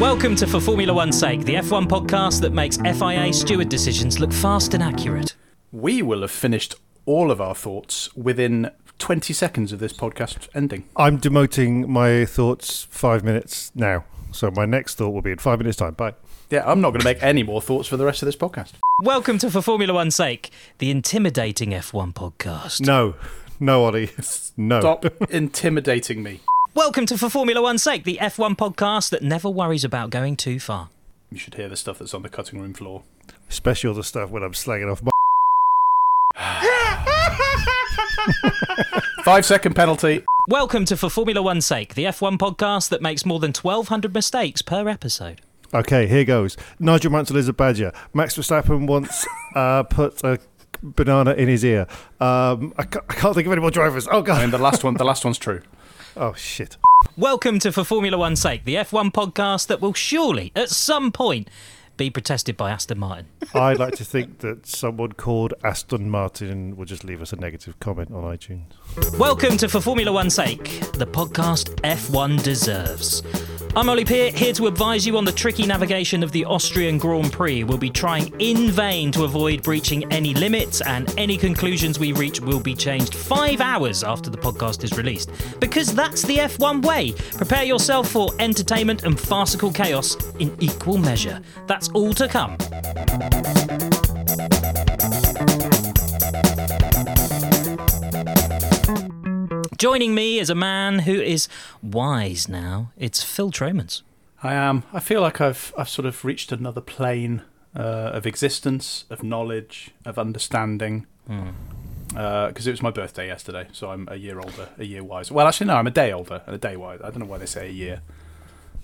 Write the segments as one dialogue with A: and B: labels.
A: Welcome to For Formula One's Sake, the F1 podcast that makes FIA steward decisions look fast and accurate.
B: We will have finished all of our thoughts within 20 seconds of this podcast ending.
C: I'm demoting my thoughts five minutes now. So my next thought will be in five minutes' time. Bye.
B: Yeah, I'm not going to make any more thoughts for the rest of this podcast.
A: Welcome to For Formula One's Sake, the intimidating F1 podcast.
C: No, no, Ollie. No.
B: Stop intimidating me.
A: Welcome to For Formula One's Sake, the F1 podcast that never worries about going too far.
B: You should hear the stuff that's on the cutting room floor.
C: Especially all the stuff when I'm slanging off my.
B: Five second penalty.
A: Welcome to For Formula One's Sake, the F1 podcast that makes more than 1,200 mistakes per episode.
C: Okay, here goes. Nigel Mansell is a badger. Max Verstappen once uh, put a banana in his ear. Um, I, can't, I can't think of any more drivers. Oh, God.
B: I mean, the last one. The last one's true.
C: Oh, shit.
A: Welcome to For Formula One's Sake, the F1 podcast that will surely, at some point, be protested by Aston Martin.
C: I'd like to think that someone called Aston Martin will just leave us a negative comment on iTunes.
A: Welcome to For Formula One's Sake, the podcast F1 deserves. I'm Ollie Peart, here to advise you on the tricky navigation of the Austrian Grand Prix. We'll be trying in vain to avoid breaching any limits, and any conclusions we reach will be changed five hours after the podcast is released. Because that's the F1 way. Prepare yourself for entertainment and farcical chaos in equal measure. That's all to come. Joining me is a man who is wise now. It's Phill Tromans.
B: I am. I feel like I've I've sort of reached another plane uh, of existence, of knowledge, of understanding. Because it was my birthday yesterday, so I'm a year older, a year wiser. Well, actually, no, I'm a day older and a day wiser. I don't know why they say a year.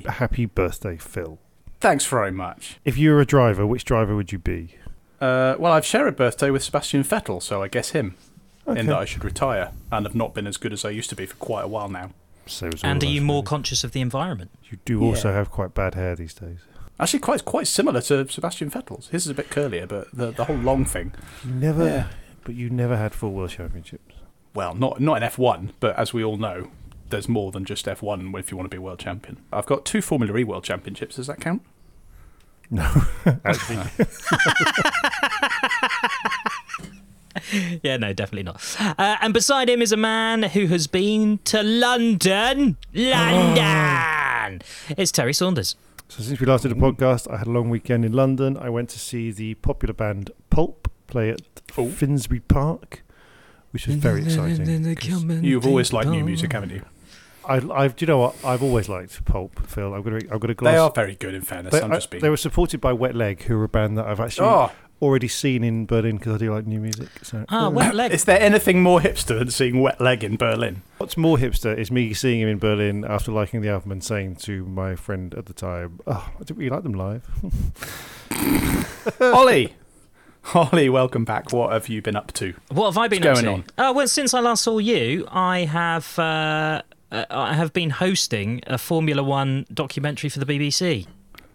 C: Happy birthday, Phill.
B: Thanks very much.
C: If you were a driver, which driver would you be?
B: Uh, well, I've shared a birthday with Sebastian Vettel, so I guess him.
C: Okay.
B: In that I should retire, and have not been as good as I used to be for quite a while now.
C: So is all
A: And are you more
C: really.
A: conscious of the environment?
C: You do also have quite bad hair these days.
B: Actually, quite quite similar to Sebastian Vettel's. His is a bit curlier, but the the whole long thing.
C: You never,
B: Yeah.
C: but you never had full world championships.
B: Well, not not in F1, but as we all know, there's more than just F1 if you want to be a world champion. I've got two Formula E world championships. Does that count?
C: No, actually,
A: Yeah, no, definitely not. Uh, and beside him is a man who has been to London. London! It's Terry Saunders.
C: So since we last did a podcast, I had a long weekend in London. I went to see the popular band Pulp play at
B: Oh.
C: Finsbury Park, which was very exciting.
B: You've always liked new music, haven't you?
C: I, I've, do you know what? I've always liked Pulp, Phill. I've got to, I'm going to gloss.
B: They are very good, in fairness.
C: They,
B: I'm
C: I-
B: just being.
C: they were supported by Wet Leg, who are a band that I've actually
B: Oh.
C: Already seen in Berlin because I do like new music. So.
A: Ah, wet leg.
B: Is there anything more hipster than seeing Wet Leg in Berlin?
C: What's more hipster is me seeing him in Berlin after liking the album and saying to my friend at the time, "Oh, I didn't really like them live."
B: Ollie, Holly, welcome back. What have you been up to?
A: What have I been
B: What's
A: up
B: going
A: to?
B: on?
A: Oh well, since I last saw you, I have uh, uh, I have been hosting a Formula One documentary for the BBC.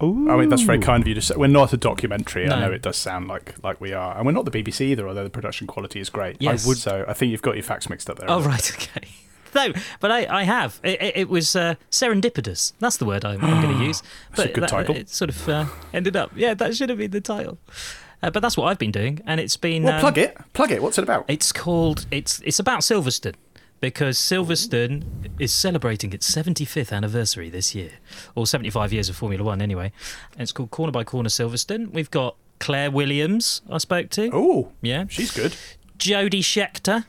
C: Ooh.
B: I mean, that's very kind of you to say. We're not a documentary.
A: No.
B: I know it does sound like like we are, and we're not the BBC either. Although the production quality is great.
A: Yes.
B: I would, so I think you've got your facts mixed up there.
A: Oh right, okay. No, but I, I have. It, it, it was uh, serendipitous. That's the word I'm, I'm going to use.
B: That's a
A: But
B: good
A: that-
B: title.
A: It sort of uh, ended up. Yeah, that should have been the title. Uh, but that's what I've been doing, and it's been.
B: Well,
A: um,
B: plug it. Plug it. What's it about?
A: It's called. It's it's about Silverstone because Silverstone is celebrating its 75th anniversary this year, or 75 years of Formula One anyway. And it's called Corner by Corner Silverstone. We've got Claire Williams. I spoke to.
B: Oh,
A: Yeah.
B: she's good.
A: Jody Scheckter.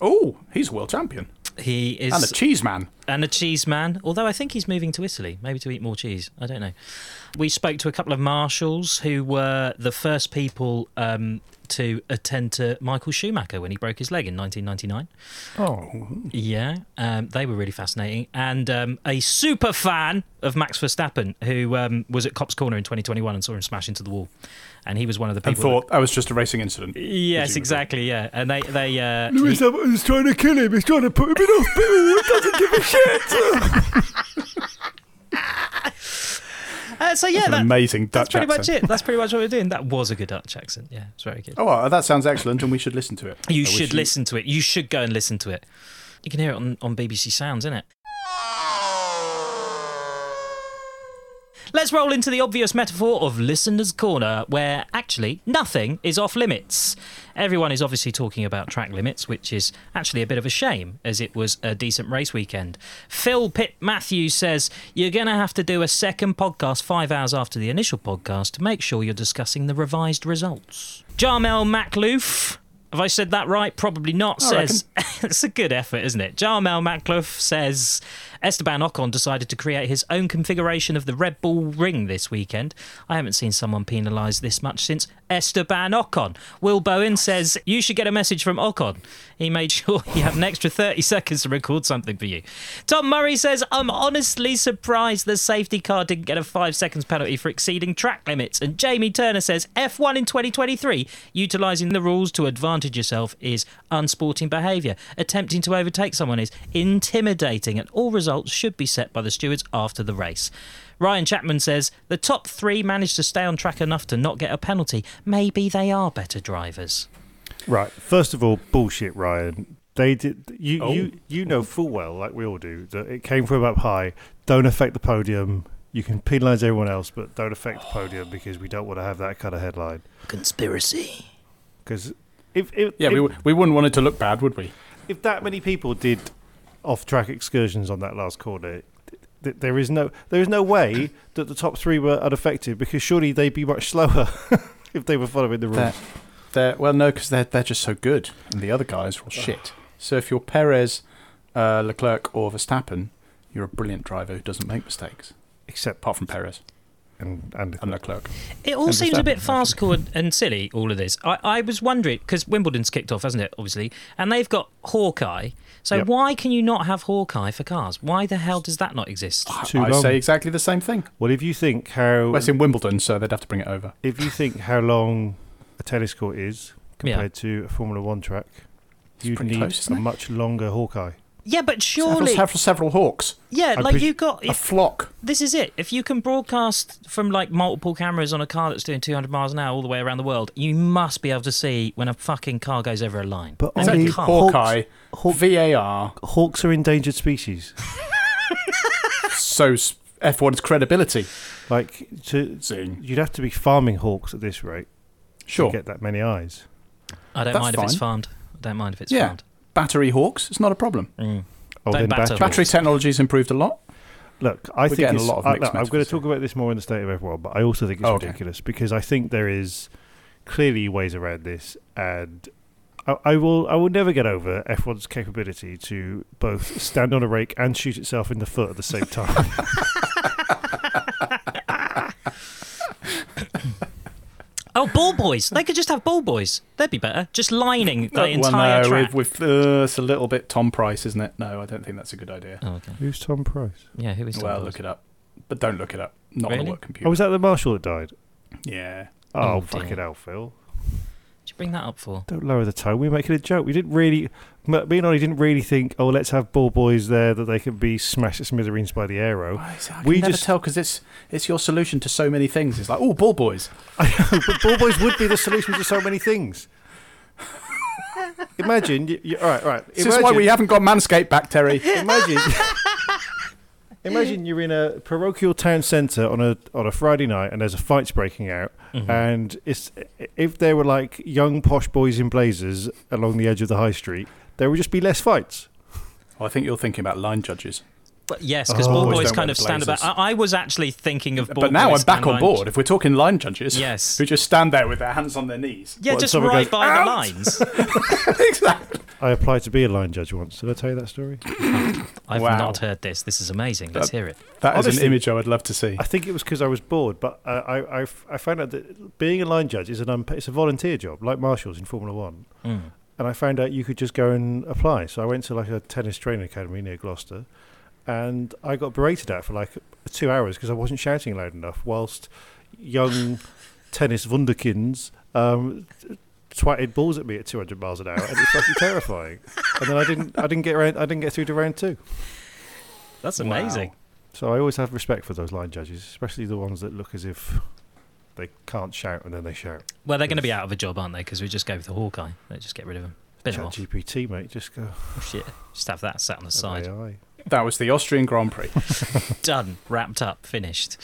B: Oh, he's a world champion
A: He is
B: and a cheese man.
A: and a cheese man. Although I think he's moving to Italy, maybe to eat more cheese. I don't know. We spoke to a couple of marshals who were the first people um, to attend to Michael Schumacher when he broke his leg in 1999.
C: Oh,
A: Yeah, um, they were really fascinating. And um, a super fan of Max Verstappen who um, was at Copse Corner in 2021 and saw him smash into the wall. And he was one of the
B: And
A: people.
B: thought that was just a racing incident.
A: yes, exactly. Yeah, and they they uh,
C: Lewis
A: he-
C: Hamilton's trying to kill him. He's trying to put him in hospital. He doesn't give a shit.
A: uh, so yeah,
B: That's an
A: that,
B: amazing
A: that's
B: Dutch
A: pretty much it. That's pretty much what we're doing. That was a good Dutch accent. Yeah, it's very good.
B: Oh, well, that sounds excellent, and we should listen to it.
A: You
B: I
A: should listen to it. You should go and listen to it. You can hear it on, on BBC Sounds, innit? Let's roll into the obvious metaphor of Listener's Corner, where actually nothing is off limits. Everyone is obviously talking about track limits, which is actually a bit of a shame, as it was a decent race weekend. Phil Pitt Matthews says, You're going to have to do a second podcast five hours after the initial podcast to make sure you're discussing the revised results. Jarmel Macloof. Have I said that right? Probably not.
B: I
A: says it's a good effort, isn't it? Jarmel Macloof says Esteban Ocon decided to create his own configuration of the Red Bull ring this weekend. I haven't seen someone penalised this much since Esteban Ocon. Will Bowen says you should get a message from Ocon. He made sure he had an extra 30 seconds to record something for you. Tom Murray says I'm honestly surprised the safety car didn't get a five seconds penalty for exceeding track limits. And Jamie Turner says F1 in 2023 utilising the rules to advantage yourself is unsporting behaviour. Attempting to overtake someone is intimidating, and all results should be set by the stewards after the race. Ryan Chapman says the top three managed to stay on track enough to not get a penalty. Maybe they are better drivers.
C: Right. First of all, bullshit, Ryan. They did. You
B: Oh.
C: you you know full well, like we all do, that it came from up high. Don't affect the podium. You can penalise everyone else, but don't affect the podium because we don't want to have that kind of headline.
A: Conspiracy.
C: Because if if,
B: Yeah,
C: if,
B: we, we wouldn't want it to look bad, would we?
C: if that many people did off-track excursions on that last corner, there is no there is no way that the top three were unaffected because surely they'd be much slower if they were following the rules.
B: They're, they're, well, no, because they're, they're just so good, and the other guys are all shit. So if you're Perez, uh, Leclerc, or Verstappen, you're a brilliant driver who doesn't make mistakes,
C: Except
B: apart from Perez
C: and and
B: and Leclerc.
A: It all
B: And
A: seems a bit
B: Verstappen,
A: farcical and, and silly, all of this. I, I was wondering, because Wimbledon's kicked off, hasn't it, obviously? And they've got Hawkeye. So
C: Yep.
A: why can you not have Hawkeye for cars? Why the hell does that not exist?
C: Too
B: I
C: long.
B: say exactly the same thing.
C: Well, if you think how
B: Well, it's in Wimbledon, so they'd have to bring it over.
C: if you think how long a tennis court is
A: Yeah.
C: compared to a Formula One track, you'd need
B: close,
C: a much longer Hawkeye.
A: Yeah, but
B: Several,
A: surely.
B: several, several hawks,
A: Yeah,
C: I'm
A: like
C: pres-
A: you got.
B: a flock.
A: this is it. If you can broadcast from like multiple cameras on a car that's doing 200 miles an hour all the way around the world, you must be able to see when a fucking car goes over a line.
C: But
A: And
C: Ollie. Hawks-
B: Hawkeye,
C: Hawk-
B: VAR,
C: Hawks are endangered species.
B: so s- F1's credibility.
C: like to,
B: Zing.
C: you'd have to be farming hawks at this rate
B: Sure.
C: to get that many eyes.
A: I don't
B: That's
A: mind if it's farmed. I don't mind if it's
B: Yeah.
A: farmed.
B: Battery hawks, it's not a problem.
A: Mm.
C: Oh,
A: Don't
C: then
A: batter.
C: battery.
B: Battery technology's improved a lot.
C: Look, I
B: We're
C: think
B: getting a
C: it's,
B: lot of
C: I,
B: mixed
C: look, I'm going
B: metaphors
C: to talk about this more in the state of F1, but I also think it's
B: Oh, okay.
C: ridiculous because I think there is clearly ways around this, and I, I will. I will never get over F1's capability to both stand on a rake and shoot itself in the foot at the same time.
A: Oh, ball boys! They could just have ball boys. They'd be better. Just lining the
B: Uh,
A: entire
B: well, no,
A: track.
B: With, with uh, it's a little bit Tom Price, isn't it? No, I don't think that's a good idea.
A: Oh, okay.
C: Who's Tom Price?
A: Yeah, who is Tom
B: well,
A: Price?
B: look it up, but don't look it up. Not on
A: Really?
B: a work computer.
C: Oh, was that the marshal that died?
B: yeah.
C: Oh,
A: Oh,
C: fucking
A: dear.
C: hell, Phill!
A: Did you bring that up for?
C: Don't lower the tone. We're making a joke. We didn't really. M- Me and Ollie didn't really think. Oh, let's have ball boys there that they can be smashed to smithereens by the aero.
B: Oh, I can
C: We
B: never
C: just-
B: tell because it's it's your solution to so many things. It's like, oh, ball boys.
C: I know, but ball boys would be the solution to so many things. Imagine, you, you, all right, all right.
B: This is why we haven't got Manscaped back, Terry.
C: Imagine, imagine you're in a parochial town centre on a on a Friday night, and there's a fights breaking out,
A: Mm-hmm.
C: and it's if there were like young posh boys in blazers along the edge of the high street, there would just be less fights.
B: Well, I think you're thinking about line judges.
A: But yes, because
C: Oh.
A: ball
B: Boys
A: boys kind
B: wear
A: of stand about. I, I was actually thinking of ball
B: but now
A: boys
B: I'm back
A: and
B: on
A: line-
B: board. If we're talking line judges,
A: Yes.
B: who just stand there with their hands on their knees.
A: Yeah,
C: What,
A: just
C: someone
A: right
C: goes,
A: by the lines.
B: exactly.
C: I applied to be a line judge once. Did I tell you that story?
A: I've
B: Wow.
A: not heard this. This is amazing. Let's
B: That-
A: hear it.
B: That is
C: Honestly-
B: an image I would love to see.
C: I think it was because I was bored, but uh, I, I, I found out that being a line judge is an unpa- it's a volunteer job, like marshals in Formula One.
A: Mm.
C: And I found out you could just go and apply. So I went to like a tennis training academy near Gloucester, and I got berated at for like two hours because I wasn't shouting loud enough, whilst young tennis wunderkinds um, twatted balls at me at 200 miles an hour, and it's fucking terrifying. And then I didn't, I didn't get around, I didn't get through to round two.
A: That's
B: Wow.
A: amazing.
C: So I always have respect for those line judges, especially the ones that look as if they can't shout and then they shout.
A: Well, they're going to be out of a job, aren't they? Because we just go with the Hawkeye. Let's just get rid of him. Bin
C: Chat
A: off.
C: GPT, mate, just go.
A: Oh, shit. Just have that sat on the side.
C: AI.
B: That was the Austrian Grand Prix.
A: Done. Wrapped up. Finished.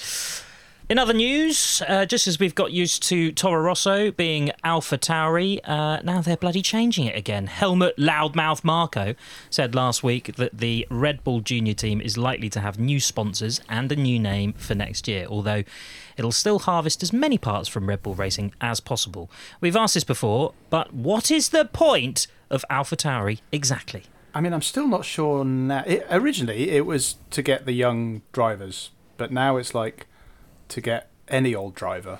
A: In other news, uh, just as we've got used to Toro Rosso being Alpha Tauri, uh, now they're bloody changing it again. Helmut Loudmouth Marko said last week that the Red Bull Junior team is likely to have new sponsors and a new name for next year, although it'll still harvest as many parts from Red Bull Racing as possible. We've asked this before, but what is the point of Alpha Tauri exactly?
B: I mean, I'm still not sure now. It, originally, it was to get the young drivers, but now it's like to get any old driver.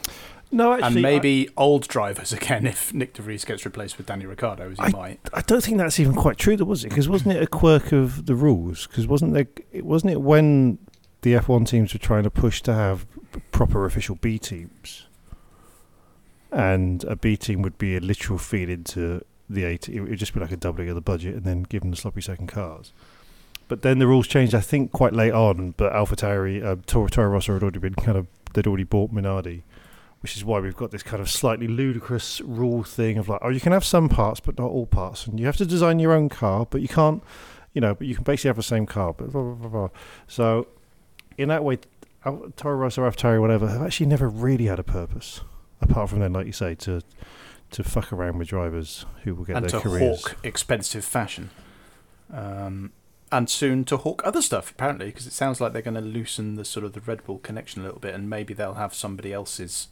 C: No, actually,
B: and maybe old drivers again if Nyck de Vries gets replaced with Danny Ricciardo, as he
C: I,
B: might.
C: I, I don't think that's even quite true, though, was it? Because wasn't it a quirk of the rules? Because wasn't there? It wasn't it when the F1 teams were trying to push to have proper official B teams, and a B team would be a literal feed into the team. It would just be like a doubling of the budget, and then give them the sloppy second cars. But then the rules changed, I think, quite late on. But AlphaTauri, uh, Toro, Toro Rosso had already been kind of they'd already bought Minardi, which is why we've got this kind of slightly ludicrous rule thing of like, oh, you can have some parts, but not all parts, and you have to design your own car, but you can't, you know, but you can basically have the same car, but blah blah blah. blah. So, in that way, Toro Rosso, AlphaTauri, whatever, have actually never really had a purpose, apart from then, like you say, to to fuck around with drivers who will get
B: and
C: their
B: to
C: careers.
B: hawk expensive fashion. Um, and soon to hawk other stuff, apparently, because it sounds like they're going to loosen the sort of the Red Bull connection a little bit, and maybe they'll have somebody else's.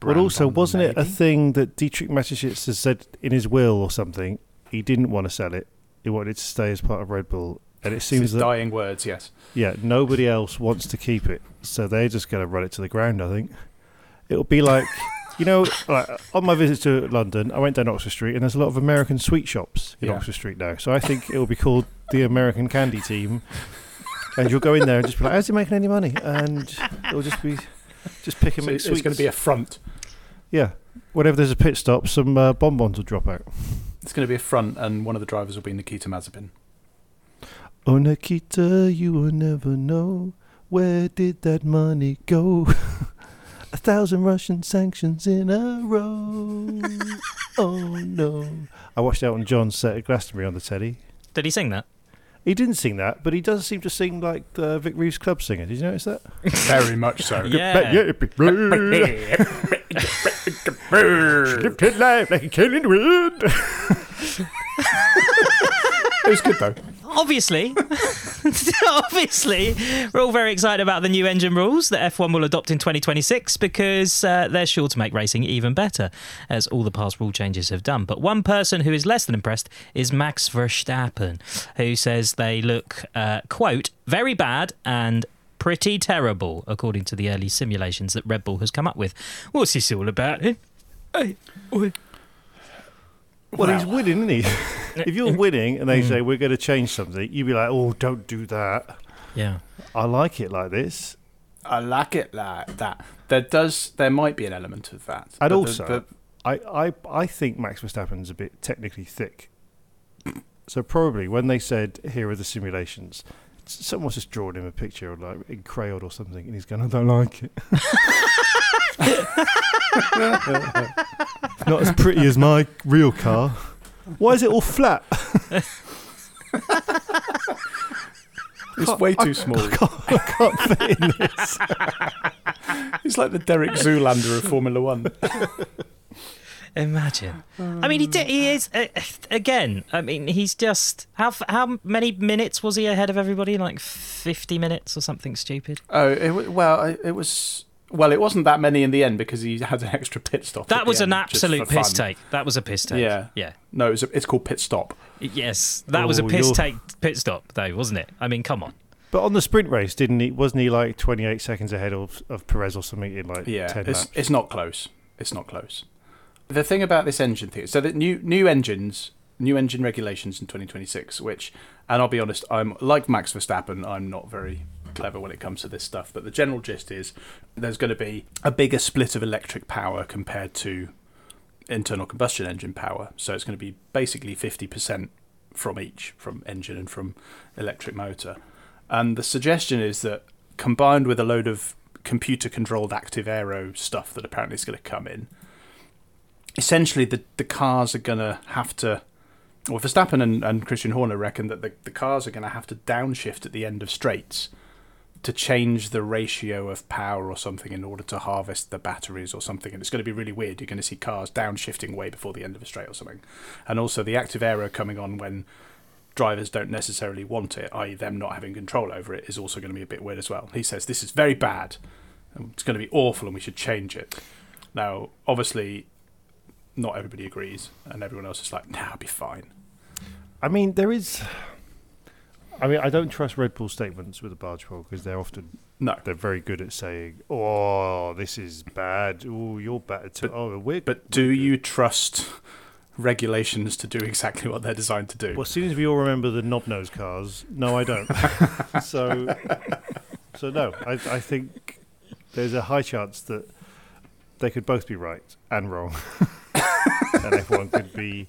C: But also, wasn't it a thing that Dietrich Mateschitz has said in his will or something? He didn't want to sell it. He wanted to stay as part of Red Bull, and it seems that
B: dying words, yes.
C: yeah, nobody else wants to keep it, so they're just going to run it to the ground. I think it'll be like. You know, like, on my visit to London, I went down Oxford Street, and there's a lot of American sweet shops in
B: Yeah.
C: Oxford Street now. So I think it will be called the American Candy Team, and you'll go in there and just be like, "How's he making any money?" And it'll just be just picking.
B: So it's going to be a front.
C: yeah. Whenever there's a pit stop, some uh, bonbons will drop out.
B: It's going to be a front, and one of the drivers will be Nikita Mazepin.
C: Oh, Nikita, you will never know where did that money go. a thousand Russian sanctions in a row. oh no! I watched Elton John's set at Glastonbury on the telly.
A: Did he sing that?
C: He didn't sing that, but he does seem to sing like the Vic Reeves club singer. Did you notice that?
B: Very much so.
A: Yeah.
C: Lived his life like a killing wind.
B: It was good though.
A: Obviously. obviously, we're all very excited about the new engine rules that F1 will adopt in 2026 because uh, they're sure to make racing even better, as all the past rule changes have done. But one person who is less than impressed is Max Verstappen, who says they look, uh, quote, very bad and pretty terrible, according to the early simulations that Red Bull has come up with. What's this all about? eh? Hey, oi.
C: Well, he's winning, isn't he? if you're winning and they
A: Mm.
C: say we're going to change something, you'd be like, "Oh, don't do that."
A: Yeah.
C: I like it like this.
B: I like it like that. There does, there might be an element of that.
C: And
B: But the-
C: also,
B: the-
C: I, I, I think Max Verstappen's a bit technically thick. So probably when they said, "Here are the simulations," s- someone's just drawn him a picture, of like in crayon or something, and he's going, "I don't like it." Not as pretty as my real car. Why is it all flat?
B: it's way too small.
C: I can't fit in this.
B: He's like the Derek Zoolander of Formula One.
A: Imagine. I mean, he di- he is uh, again. I mean, he's just how how many minutes was he ahead of everybody? Like fifty minutes or something stupid.
B: Oh, it, well, it was. Well, it wasn't that many in the end because he had an extra pit stop.
A: That was an
B: end,
A: absolute
B: for
A: piss
B: fun.
A: take. That was a piss take.
B: Yeah,
A: yeah.
B: No, it was a, it's called pit stop.
A: Yes, that was a
C: Oh,
A: piss
C: you're-
A: take pit stop, though, wasn't it? I mean, come on.
C: But on the sprint race, didn't he? Wasn't he like 28 seconds ahead of, of Perez or something in like
B: Yeah,
C: 10
B: it's
C: laps?
B: it's not close. It's not close. The thing about this engine thing, so that new new engines, new engine regulations in 2026, which, and I'll be honest, I'm like Max Verstappen, I'm not very clever when it comes to this stuff. But the general gist is there's going to be a bigger split of electric power compared to internal combustion engine power. So it's going to be basically 50% from each, from engine and from electric motor. And the suggestion is that combined with a load of computer controlled active aero stuff that apparently is going to come in, essentially the, the cars are going to have to. Well, Verstappen and, and Christian Horner reckon that the, the cars are going to have to downshift at the end of straights to change the ratio of power or something in order to harvest the batteries or something. And it's going to be really weird. You're going to see cars downshifting way before the end of a straight or something. And also the active aero coming on when drivers don't necessarily want it, i.e., them not having control over it, is also going to be a bit weird as well. He says this is very bad. It's going to be awful, and we should change it. Now, obviously, not everybody agrees, and everyone else is like, "Nah, it'll be fine."
C: I mean, there is. I mean, I don't trust Red Bull statements with a barge pole because they're often
B: no,
C: they're very good at saying, "Oh, this is bad. Oh, you're bad too. oh, we're."
B: But do you trust regulations to do exactly what they're designed to do?
C: Well, as soon as we all remember the knob nose cars, no, I don't. so, so no, I, I think there's a high chance that they could both be right and wrong, and F1 could be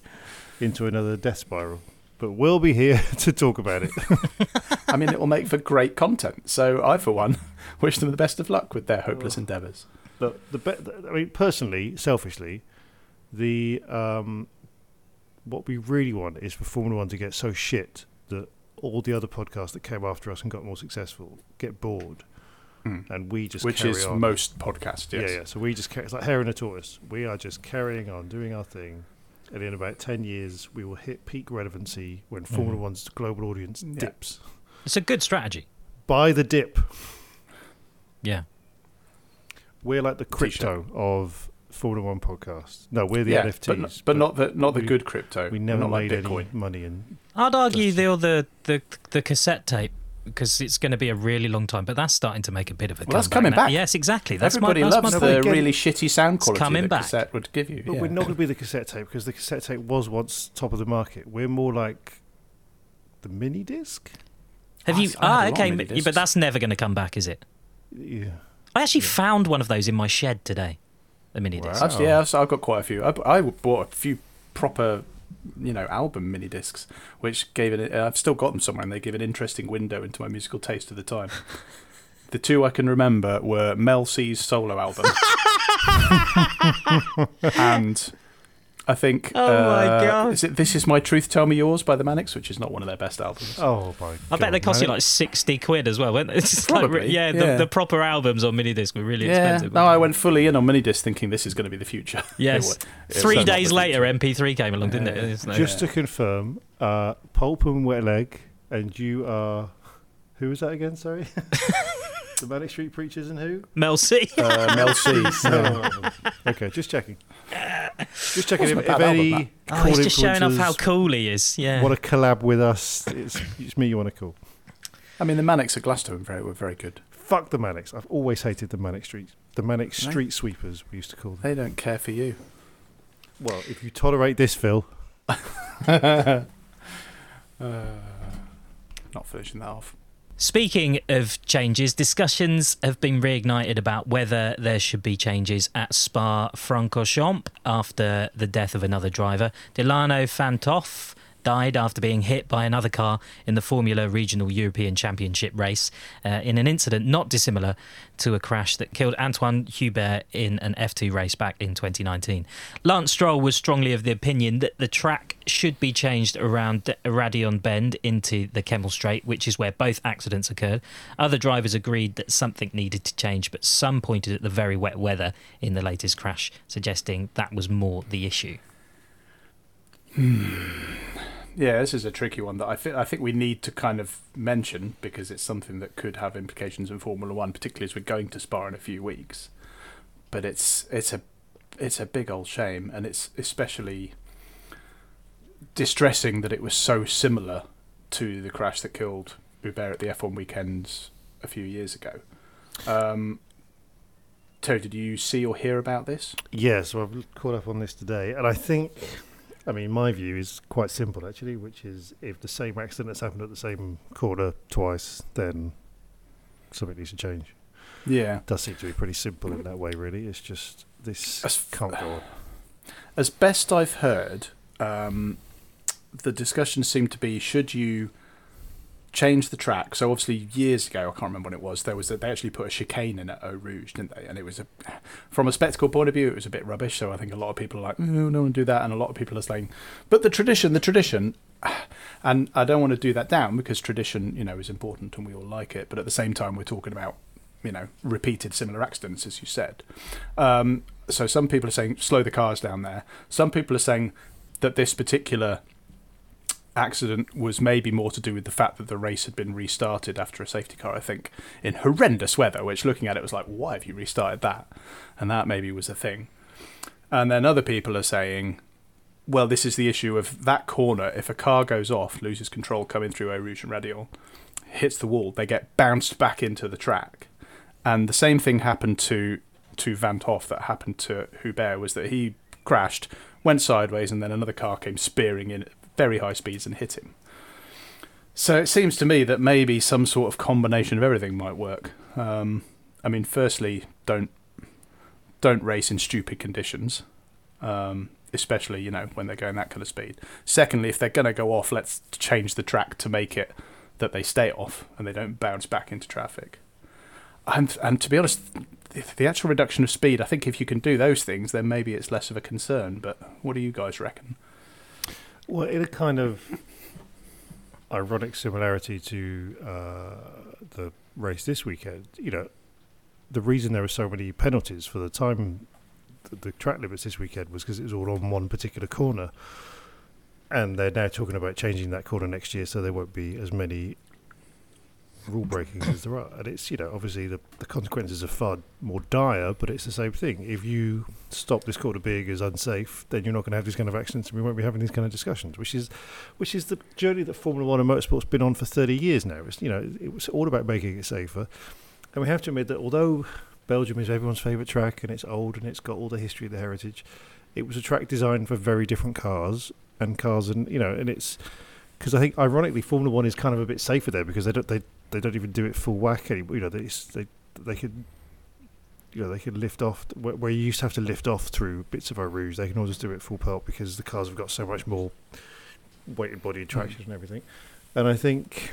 C: into another death spiral. But we'll be here to talk about it.
B: I mean, it will make for great content. So I, for one, wish them the best of luck with their hopeless endeavours.
C: the the be- I mean, personally, selfishly, the um, what we really want is for Formula One to get so shit that all the other podcasts that came after us and got more successful get bored, and we just
B: Which
C: carry
B: is
C: on.
B: most podcasts, yes.
C: Yeah, yeah. So we just ca- it's like hare and a tortoise. We are just carrying on doing our thing. And in about ten years, we will hit peak relevancy when Formula
A: Mhm.
C: One's global audience
A: Yeah.
C: dips.
A: It's a good strategy.
C: Buy the dip.
A: Yeah.
C: We're like the crypto of Formula One podcasts. No, we're the
B: Yeah,
C: NFTs,
B: but not- but not the- not the
C: we-
B: good crypto.
C: We
B: We're
C: never
B: not like
C: made
B: Bitcoin.
C: any money in.
A: I'd argue the the the the cassette tape because it's going to be a really long time, but that's starting to make a bit of a.
B: Well, that's
A: comeback
B: coming
A: now.
B: back.
A: Yes, exactly. That's
B: Everybody
A: my, that's
B: loves
A: my
B: the
A: point.
B: really shitty sound
A: It's
B: quality
A: coming
B: that
A: back.
B: cassette would give you.
C: But
B: yeah.
C: we're not going to be the cassette tape because the cassette tape was once top of the market. We're more like the mini disc.
A: Have you?
B: I
A: Ah, okay, but, but that's never going to come back, is it?
C: Yeah.
A: I actually found one of those in my shed today. A mini disc.
B: Actually, yeah, so I've got quite a few. I, b- I bought a few proper, you know, album mini discs, which gave it. I've still got them somewhere, and they give an interesting window into my musical taste of the time. the two I can remember were Mel C's solo album, and I think.
A: Oh my
B: uh,
A: God.
B: Is it "This Is My Truth, Tell Me Yours" by the Manics, which is not one of their best albums.
C: Oh my!
A: I bet they cost you like sixty quid as well, weren't they? It's just like,
B: Probably,
A: yeah,
B: yeah.
A: The, the proper albums on mini disc were really
B: Yeah,
A: expensive.
B: no, I went fully in on mini disc thinking this is going to be the future.
A: Yes.
B: It it
A: Three days later, MP3 came along, didn't it? It's like-
C: Just to confirm, uh, Pulp and Wet Leg, and you are Who was that again? Sorry. the Manic Street Preachers and who?
A: Mel C.
B: Uh, Mel C.
C: No. okay, just checking. Just checking if,
B: Wasn't a
C: if
B: bad album,
C: any.
A: Oh, he's
C: cool
A: just showing off how cool he is. Yeah.
C: Want to collab with us? It's, it's me you want to call.
B: I mean, the Manics at Glastonbury were very, were very good.
C: Fuck the Manics. I've always hated the Manic Street. The Manic
B: No.
C: Street Sweepers, we used to call them.
B: They don't care for you.
C: Well, if you tolerate this, Phill.
B: uh, not finishing that off.
A: Speaking of changes, discussions have been reignited about whether there should be changes at Spa Francorchamps after the death of another driver. Dilano van 't Hoff died after being hit by another car in the Formula Regional European Championship race uh, in an incident not dissimilar to a crash that killed Antoine Hubert in an F2 race back in 2019. Lance Stroll was strongly of the opinion that the track should be changed around Raidillon Bend into the Kemmel Straight, which is where both accidents occurred. Other drivers agreed that something needed to change, but some pointed at the very wet weather in the latest crash, suggesting that was more the issue.
B: Yeah, this is a tricky one that I think I think we need to kind of mention because it's something that could have implications in Formula One, particularly as we're going to Spa in a few weeks. But it's it's a it's a big old shame, and it's especially distressing that it was so similar to the crash that killed Hubert at the F1 weekends a few years ago. Um, Terry, did you see or hear about this?
C: Yeah, so I've caught up on this today, and I think, I mean, my view is quite simple actually, which is if the same accident has happened at the same corner twice, then something needs to change.
B: Yeah.
C: it does seem to be pretty simple in that way, really. It's just this
B: As-
C: can't go on.
B: As best I've heard, um, the discussion seemed to be should you change the track? So obviously years ago, I can't remember when it was. There was a, they actually put a chicane in at Eau Rouge, didn't they? And it was a from a spectacle point of view, it was a bit rubbish. So I think a lot of people are like, oh, no one do that, and a lot of people are saying, but the tradition, the tradition. And I don't want to do that down because tradition, you know, is important and we all like it. But at the same time, we're talking about, you know, repeated similar accidents, as you said. Um, so some people are saying slow the cars down there. Some people are saying that this particular accident was maybe more to do with the fact that the race had been restarted after a safety car, I think, in horrendous weather, which looking at it was like, why have you restarted that? And that maybe was a thing. And then other people are saying, well, this is the issue of that corner. If a car goes off, loses control coming through Eau Rouge and Raidillon, hits the wall, they get bounced back into the track. And the same thing happened to to Van that happened to Hubert was that he crashed, went sideways, and then another car came spearing in very high speeds and hit him. So it seems to me that maybe some sort of combination of everything might work. Um, I mean, firstly, don't don't race in stupid conditions, um, especially you know when they're going that kind of speed. Secondly, if they're going to go off, let's change the track to make it that they stay off and they don't bounce back into traffic. And and to be honest, the, the actual reduction of speed, I think if you can do those things, then maybe it's less of a concern. But what do you guys reckon?
C: Well, in a kind of ironic similarity to uh, the race this weekend, you know, the reason there were so many penalties for the time, the, the track limits this weekend was because it was all on one particular corner. And they're now talking about changing that corner next year so there won't be as many rule breakings as there are. And it's, you know, obviously the, the consequences are far more dire, but it's the same thing. If you stop this corner being as unsafe, then you're not going to have these kind of accidents and we won't be having these kind of discussions, which is which is the journey that Formula One and motorsport's been on for 30 years now. It's, you know, it was all about making it safer. And we have to admit that although Belgium is everyone's favourite track and it's old and it's got all the history, the heritage, it was a track designed for very different cars and cars and, you know, and it's because I think ironically Formula One is kind of a bit safer there because they don't they they don't even do it full whack anymore. You know, they they they could you know they could lift off where, where you used to have to lift off through bits of Eau Rouge. They can always do it full pelt because the cars have got so much more weight and body and traction and everything. And I think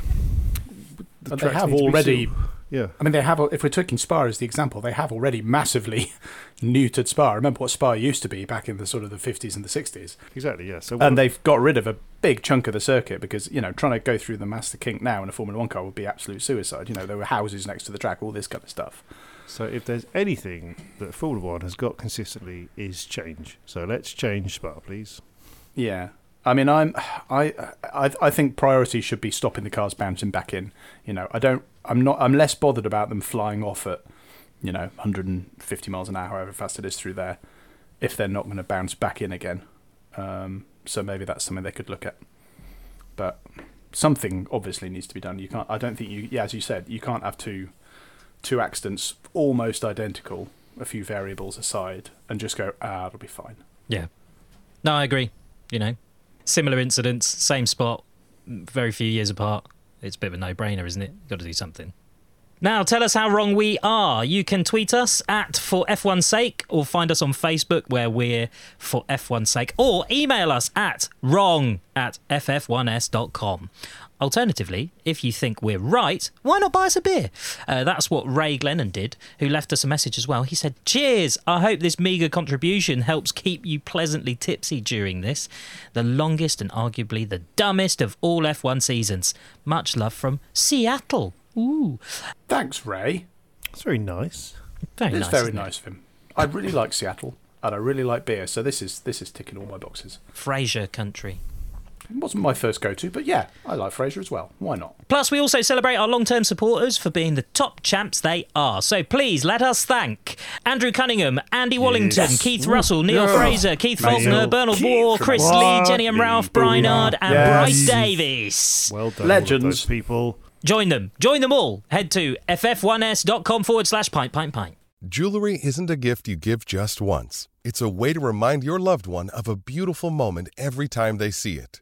C: the
B: But they have
C: need to be
B: already.
C: yeah.
B: I mean, they have. If we're taking Spa as the example, they have already massively neutered Spa. Remember what Spa used to be back in the sort of the fifties and the sixties.
C: Exactly. Yeah. So
B: and they've got rid of a big chunk of the circuit because you know trying to go through the Masta Kink now in a Formula One car would be absolute suicide. You know there were houses next to the track, all this kind of stuff.
C: So if there's anything that Formula One has got consistently is change. So let's change Spa, please.
B: Yeah, I mean, I'm, I, I, I think priority should be stopping the cars bouncing back in. You know, I don't, I'm not, I'm less bothered about them flying off at, you know, 150 miles an hour, however fast it is through there, if they're not going to bounce back in again. Um, so maybe that's something they could look at. But something obviously needs to be done. You can't. I don't think you. Yeah, as you said, you can't have two, two accidents almost identical, a few variables aside, and just go, ah, it'll be fine.
A: Yeah. No, I agree. You know, similar incidents, same spot, very few years apart. It's a bit of a no-brainer, isn't it? Got to do something. Now, tell us how wrong we are. You can tweet us at For F1's Sake or find us on Facebook where we're For F1's Sake or email us at wrong at ff1s.com. Alternatively, if you think we're right, why not buy us a beer? Uh, that's what Ray Glennon did, who left us a message as well. He said, Cheers! I hope this meagre contribution helps keep you pleasantly tipsy during this, the longest and arguably the dumbest of all F1 seasons. Much love from Seattle. Ooh.
B: Thanks, Ray.
C: It's very nice.
A: Very
B: it's
A: nice.
B: very
A: isn't it?
B: nice of him. I really like Seattle, and I really like beer. So this is this is ticking all my boxes.
A: Frasier country.
B: It wasn't my first go-to, but yeah, I like Frasier as well. Why not?
A: Plus, we also celebrate our long term supporters for being the top champs they are. So please let us thank Andrew Cunningham, Andy Wallington,
B: Yes.
A: Keith Russell, Neil
B: Yeah.
A: Fraser, Keith
B: Thank
A: Faulkner,
B: you.
A: Bernard
B: Keith
A: War, Chris
B: Russell.
A: Lee, Jenny and Ralph, Brynard, and
B: Yes.
A: Bryce Davies.
C: Well done,
B: Legends.
C: all those people.
A: Join them. Join them all. Head to ff1s.com forward slash pint pint pint.
D: Jewelry isn't a gift you give just once. It's a way to remind your loved one of a beautiful moment every time they see it.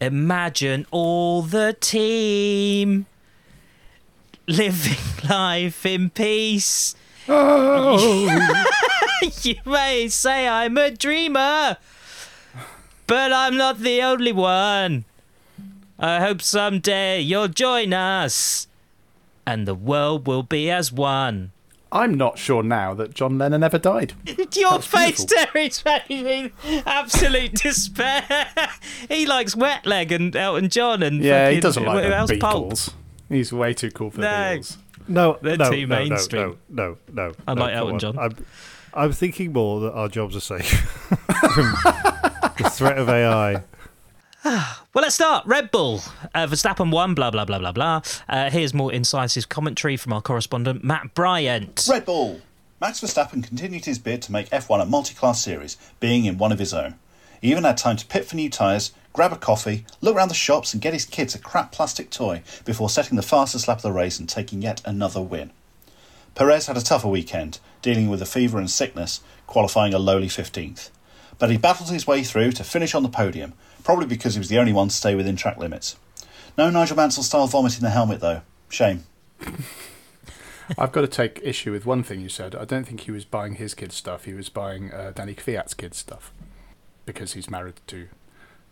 A: Imagine all the team living life in peace.
B: Oh.
A: you may say I'm a dreamer, but I'm not the only one. I hope someday you'll join us, and the world will be as one.
B: I'm not sure now that John Lennon ever died.
A: Your face,
B: beautiful.
A: Terry's making absolute despair. he likes Wet Leg and Elton John and
B: Yeah, he doesn't like
A: who
B: the
A: else? Pulp.
B: Beatles. He's way too cool for the
A: No.
B: Beatles.
C: No,
A: They're
C: no,
A: too
C: no, no,
A: mainstream.
C: No, no, no.
A: Unlike
C: no,
A: Elton
C: on.
A: John.
C: I'm, I'm thinking more that our jobs are safe from the threat of AI.
A: Well, let's start. Red Bull. Uh, Verstappen won, blah, blah, blah, blah, blah. Uh, here's more incisive commentary from our correspondent, Matt Bryant.
E: Red Bull. Max Verstappen continued his bid to make F1 a multi-class series, being in one of his own. He even had time to pit for new tyres, grab a coffee, look around the shops and get his kids a crap plastic toy before setting the fastest lap of the race and taking yet another win. Perez had a tougher weekend, dealing with a fever and sickness, qualifying a lowly 15th. But he battled his way through to finish on the podium, probably because he was the only one to stay within track limits. No Nigel Mansell style vomit in the helmet though. Shame.
B: I've got to take issue with one thing you said. I don't think he was buying his kids' stuff. He was buying uh, Danny Kvyat's kids' stuff because he's married to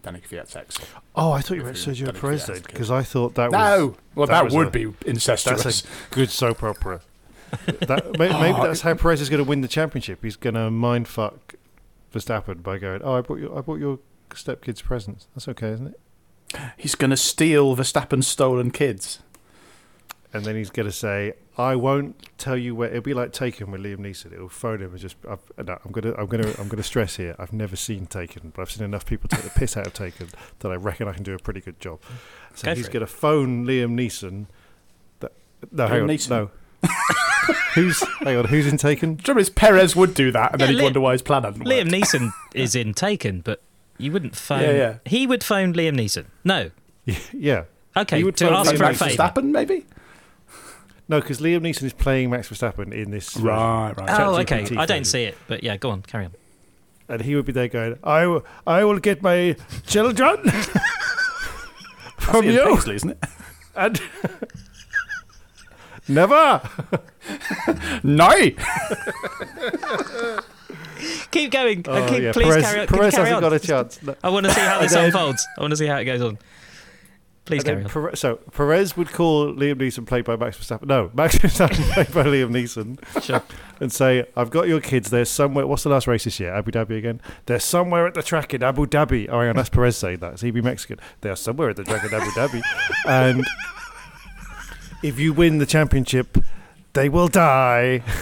B: Danny Kvyat's ex.
C: Oh, I thought you meant
B: Who
C: Sergio
B: Danny
C: Perez
B: Kvyat's
C: then, because I thought that
B: No!
C: was.
B: Well, that
C: was
B: would
C: a-
B: be incestuous.
C: That's a good soap opera. that, may- maybe
B: Oh,
C: that's how Perez is going to win the championship. He's going to mindfuck Verstappen by going, "Oh, I bought your, I bought your stepkids presents. That's okay, isn't it?"
B: He's going to steal Verstappen's stolen kids.
C: And then he's going to say, "I won't tell you where." It'll be like Taken with Liam Neeson. It'll phone him and just, I've, no, "I'm going to, I'm going to, I'm going to stress here. I've never seen Taken, but I've seen enough people take the piss out of Taken that I reckon I can do a pretty good job." So
A: Go
C: he's going to phone Liam Neeson. That, no,
B: Liam
C: hang on,
B: Neeson?
C: no. who's hang on? Who's in Taken?
B: The trouble is, Perez would do that, and then he'd
A: Liam-
B: wonder why his plan hadn't worked.
A: Liam Neeson is in Taken, but You wouldn't phone.
B: Yeah, yeah.
A: He would phone Liam Neeson. No.
C: yeah.
A: Okay,
C: He would
A: to
C: phone
A: ask
C: Liam
A: for a
C: Neeson.
A: favour.
B: Verstappen, maybe.
C: No, because Liam Neeson is playing Max Verstappen in this. version.
B: Right, right.
A: Oh,
C: ChatGPT
A: okay. I don't see it, but yeah, go on, carry on.
C: And he would be there going, I, will- I will get my children from
B: Ian
C: you.
B: Paisley, isn't it?
C: And never.
B: No.
A: Keep going.
C: Oh,
A: keep,
C: yeah,
A: please
C: Perez,
A: carry on.
C: Perez
A: carry
C: hasn't
A: on?
C: got a chance. No.
A: I want to see how this unfolds. I want to see how it goes on. Please carry on.
C: Perez, so Perez would call Liam Neeson played by Max Verstappen. No, Max Verstappen played by Liam Neeson.
A: Sure.
C: And say, I've got your kids. They're somewhere. What's the last race this year? Abu Dhabi again. They're somewhere at the track in Abu Dhabi. Oh, hang on, that's Perez saying that. So he'd be Mexican. They're somewhere at the track in Abu Dhabi. And if you win the championship, they will die.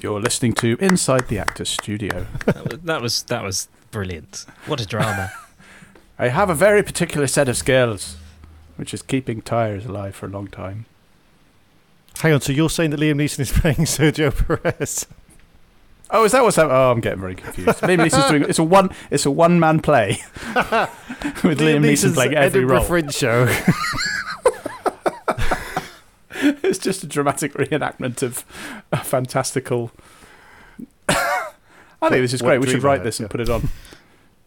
B: You're listening to Inside the Actors Studio.
A: that, was, that was that was brilliant. What a drama.
B: I have a very particular set of skills, which is keeping tires alive for a long time.
C: Hang on. So you're saying that Liam Neeson is playing Sergio Perez?
B: Oh, is that what's happening? Oh, I'm getting very confused. Liam Neeson's doing it's a one it's a one man play with Liam, Neeson playing every
C: Edinburgh
B: role.
C: Fringe show.
B: it's just a dramatic reenactment of a fantastical. I think this is great. We should write
C: had,
B: this and put it on.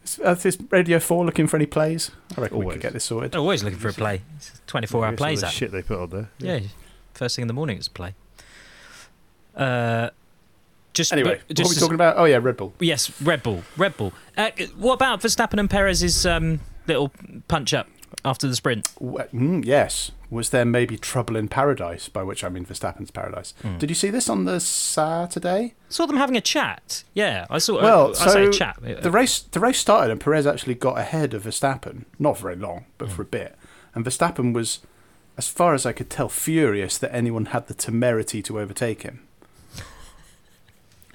B: Is, uh, is Radio Four looking for any plays? I reckon we could get this sorted.
A: Always looking for a play. Twenty-four hour plays.
C: the
A: That.
C: shit they put on there.
A: Yeah, first thing in the morning it's a play. Uh, just
B: Anyway,
A: but
B: what are we talking about? Oh yeah, Red Bull.
A: Yes, Red Bull. Red Bull. Uh, what about Verstappen and Perez's um, little punch up after the sprint?
B: W- Mm, yes. Was there maybe trouble in paradise? By which I mean Verstappen's paradise.
A: Hmm.
B: Did you see this on the Saturday?
A: Saw them having a chat. Yeah, I saw.
B: Well,
A: I
B: so
A: say a chat.
B: the race the race started and Perez actually got ahead of Verstappen, not very long, but
A: Hmm.
B: for a bit. And Verstappen was, as far as I could tell, furious that anyone had the temerity to overtake him.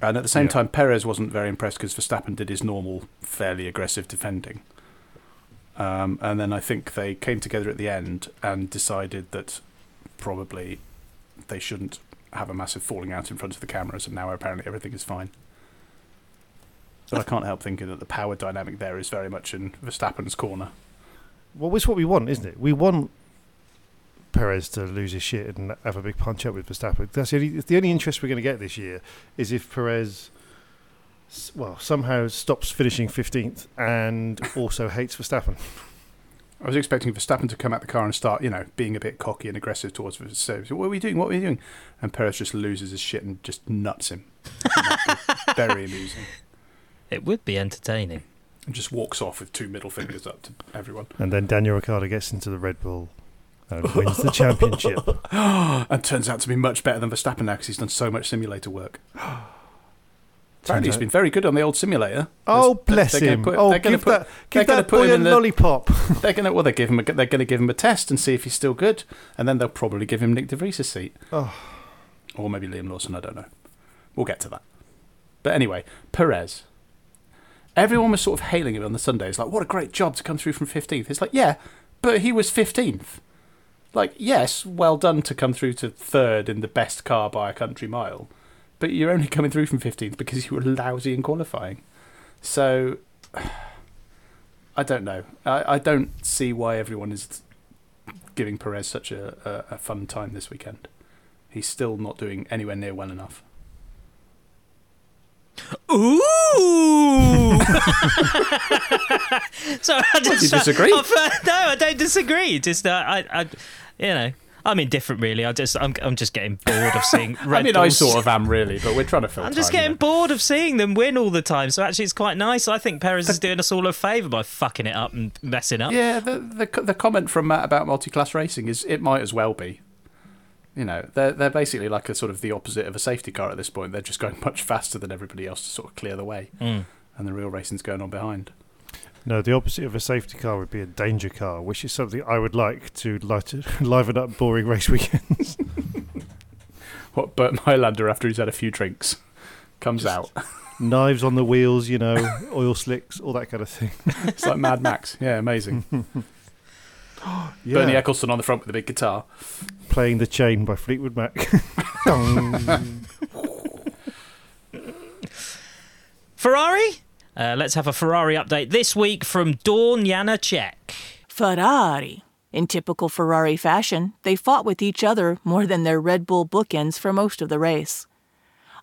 B: And at the same
C: Yeah.
B: time, Perez wasn't very impressed because Verstappen did his normal, fairly aggressive defending. Um, and then I think they came together at the end and decided that probably they shouldn't have a massive falling out in front of the cameras, and now apparently everything is fine. But I can't help thinking that the power dynamic there is very much in Verstappen's corner.
C: Well, it's what we want, isn't it? We want Perez to lose his shit and have a big punch up with Verstappen. That's the only, the only interest we're going to get this year is if Perez, well, somehow stops finishing 15th and also hates Verstappen.
B: I was expecting Verstappen to come out the car and start, you know, being a bit cocky and aggressive towards Verstappen. What are we doing? What are we doing? And Perez just loses his shit and just nuts him. very amusing.
A: It would be entertaining.
B: And just walks off with two middle fingers up to everyone.
C: And then Daniel Ricciardo gets into the Red Bull and wins the championship.
B: and turns out to be much better than Verstappen now because he's done so much simulator work. Apparently, he's been very good on the old simulator.
C: Oh,
B: They're-
C: bless
B: they're
C: him.
B: put-
C: oh,
B: they're
C: give
B: put-
C: that, give that boy
B: him
C: a
B: in the-
C: lollipop.
B: They're gonna well, they give him a, they're gonna give him a test and see if he's still good, and then they'll probably give him Nyck De Vries' seat,
C: Oh.
B: or maybe Liam Lawson. I don't know. We'll get to that. But anyway, Perez. Everyone was sort of hailing him on the Sundays, like, "What a great job to come through from 15th." It's like, yeah, but he was 15th. Like, yes, well done to come through to third in the best car by a country mile, but you're only coming through from 15th because you were lousy in qualifying. So, I don't know. I, I don't see why everyone is giving Perez such a, a, a fun time this weekend. He's still not doing anywhere near well enough.
A: Ooh! so I just
B: you disagree?
A: I- no, I don't disagree. Just uh, I, I, you know, I'm indifferent really. I just I'm I'm just getting bored of seeing. Red
B: I mean, I sort of am really, but we're trying to fill
A: I'm just
B: time,
A: getting bored of seeing them win all the time. So actually, it's quite nice. I think Perez is doing us all a favour by fucking it up and messing up.
B: Yeah, the, the the comment from Matt about multi-class racing is it might as well be. You know, they're they're basically like a sort of the opposite of a safety car at this point. They're just going much faster than everybody else to sort of clear the way,
A: Mm.
B: and the real racing's going on behind.
C: No, the opposite of a safety car would be a danger car, which is something I would like to light, liven up boring race weekends.
B: What Bernd Mayländer after he's had a few drinks comes out.
C: Knives on the wheels, you know, oil slicks, all that kind of thing.
B: it's like Mad Max. Yeah, amazing.
C: Yeah.
B: Bernie Ecclestone on the front with a big guitar.
C: Playing the chain by Fleetwood Mac.
A: Ferrari, Uh, let's have a Ferrari update this week from Dawn Janacek.
F: Ferrari. In typical Ferrari fashion, they fought with each other more than their Red Bull bookends for most of the race.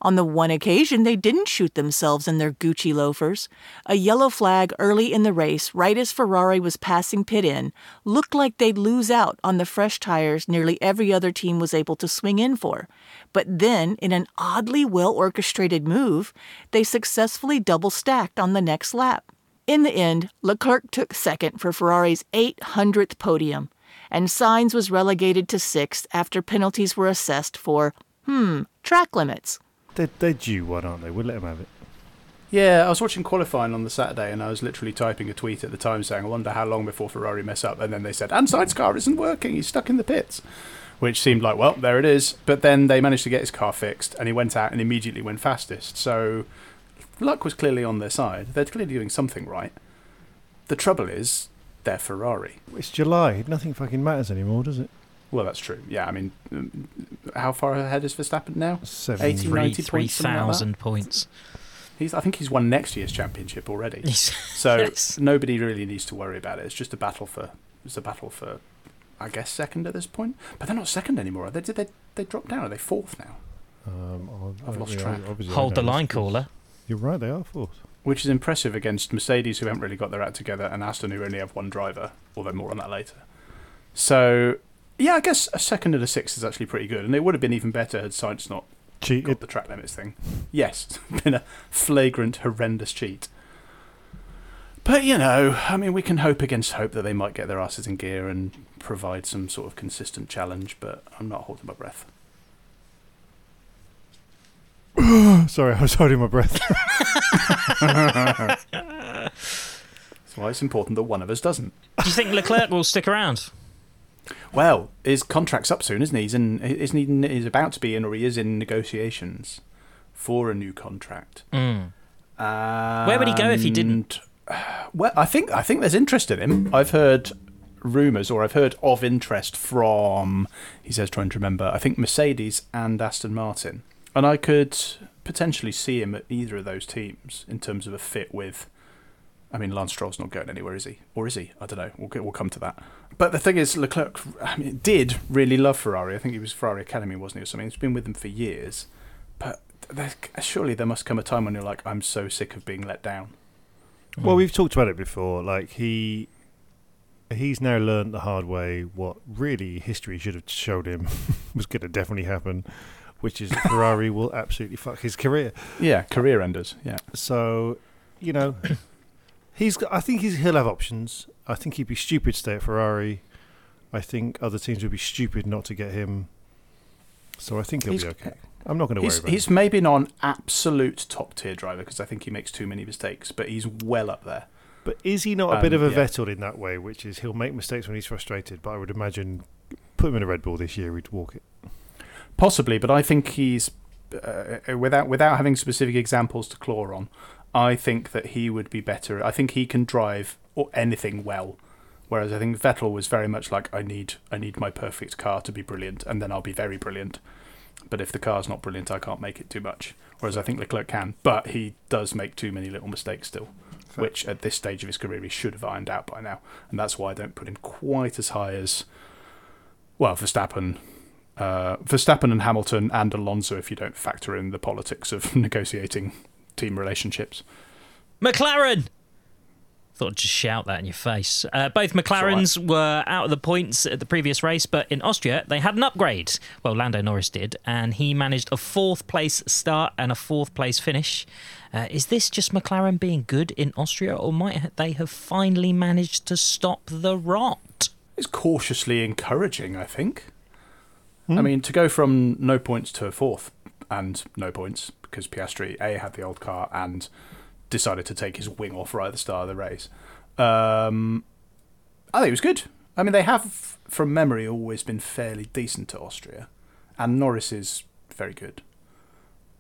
F: On the one occasion, they didn't shoot themselves in their Gucci loafers. A yellow flag early in the race, right as Ferrari was passing pit in, looked like they'd lose out on the fresh tires nearly every other team was able to swing in for. But then, in an oddly well orchestrated move, they successfully double stacked on the next lap. In the end, Leclerc took second for Ferrari's 800th podium, and Sainz was relegated to sixth after penalties were assessed for, hmm, track limits.
C: They're, they're due one, aren't they? We'll let them have it.
B: Yeah, I was watching qualifying on the Saturday and I was literally typing a tweet at the time saying, I wonder how long before Ferrari mess up. And then they said, and Sainz's car isn't working, he's stuck in the pits. Which seemed like, well, there it is. But then they managed to get his car fixed and he went out and immediately went fastest. So luck was clearly on their side. They're clearly doing something right. The trouble is, they're Ferrari.
C: It's July. Nothing fucking matters anymore, does it?
B: Well, that's true. Yeah, I mean, um, how far ahead is Verstappen now?
C: Seven.
B: 80, 90 points, something like
A: points.
B: He's, I think he's won next year's championship already.
A: Yes.
B: so
A: Yes.
B: nobody really needs to worry about it. It's just a battle for. It's a battle for, I guess, second at this point. But they're not second anymore. They did they they dropped down? Are they fourth now?
C: Um, I-
B: I've lost
C: yeah,
B: track.
A: Hold the line,
C: It's-
A: caller.
C: You're right, they are fourth.
B: Which is impressive against Mercedes, who haven't really got their act together, and Aston, who only have one driver. Although more on that later. So yeah, I guess a second and a sixth is actually pretty good, and it would have been even better had Sainz not
C: Cheated.
B: got the track limits thing. Yes, been a flagrant, horrendous cheat. But you know, I mean, we can hope against hope that they might get their asses in gear and provide some sort of consistent challenge. But I'm not holding my breath.
C: Sorry, I was holding my breath.
B: That's why it's important that one of us doesn't.
A: Do you think Leclerc will stick around?
B: Well, his contract's up soon, isn't he? He's in, isn't he? He's about to be in, or he is in negotiations for a new contract.
A: Mm. Where would he go if he didn't?
B: Well, I think I think there's interest in him. I've heard rumours, or I've heard of interest from. He says, trying to remember. I think Mercedes and Aston Martin, and I could potentially see him at either of those teams in terms of a fit with. I mean, Lance Stroll's not going anywhere, is he? Or is he? I don't know. We'll get, we'll come to that. But the thing is, Leclerc I mean, did really love Ferrari. I think he was Ferrari Academy, wasn't he, or something? He's been with them for years. But there, surely there must come a time when you're like, I'm so sick of being let down.
C: Well, hmm. we've talked about it before. Like he, he's now learned the hard way what really history should have showed him was going to definitely happen, which is Ferrari will absolutely fuck his career.
B: Yeah, career enders. Yeah.
C: So, you know, he's. got- I think he's, he'll have options. I think he'd be stupid to stay at Ferrari. I think other teams would be stupid not to get him. So I think he'll
B: He's-
C: be okay. I'm not going to worry about
B: he's maybe not an absolute top tier driver because I think he makes too many mistakes, but he's well up there.
C: But is he not a bit
B: Um,
C: of a
B: yeah.
C: Vettel in that way, which is he'll make mistakes when he's frustrated? But I would imagine put him in a Red Bull this year, he'd walk it.
B: Possibly, but I think he's uh, without without having specific examples to claw on. I think that he would be better. I think he can drive or anything well, whereas I think Vettel was very much like I need I need my perfect car to be brilliant, and then I'll be very brilliant. But if the car's not brilliant, I can't make it too much. Whereas I think Leclerc can, but he does make too many little mistakes still, which at this stage of his career he should have ironed out by now, and that's why I don't put him quite as high as well Verstappen, uh, Verstappen and Hamilton and Alonso if you don't factor in the politics of negotiating team relationships.
A: McLaren! Thought I'd just shout that in your face. Uh, both McLarens were out of the points at the previous race, but in Austria they had an upgrade. Well, Lando Norris did, and he managed a fourth place start and a fourth place finish. Uh, is this just McLaren being good in Austria, or might they have finally managed to stop the rot?
B: It's cautiously encouraging, I think. I mean, to go from no points to a fourth and no points because Piastri A had the old car and decided to take his wing off right at the start of the race. Um, I think it was good. I mean, they have, from memory, always been fairly decent to Austria, and Norris is very good.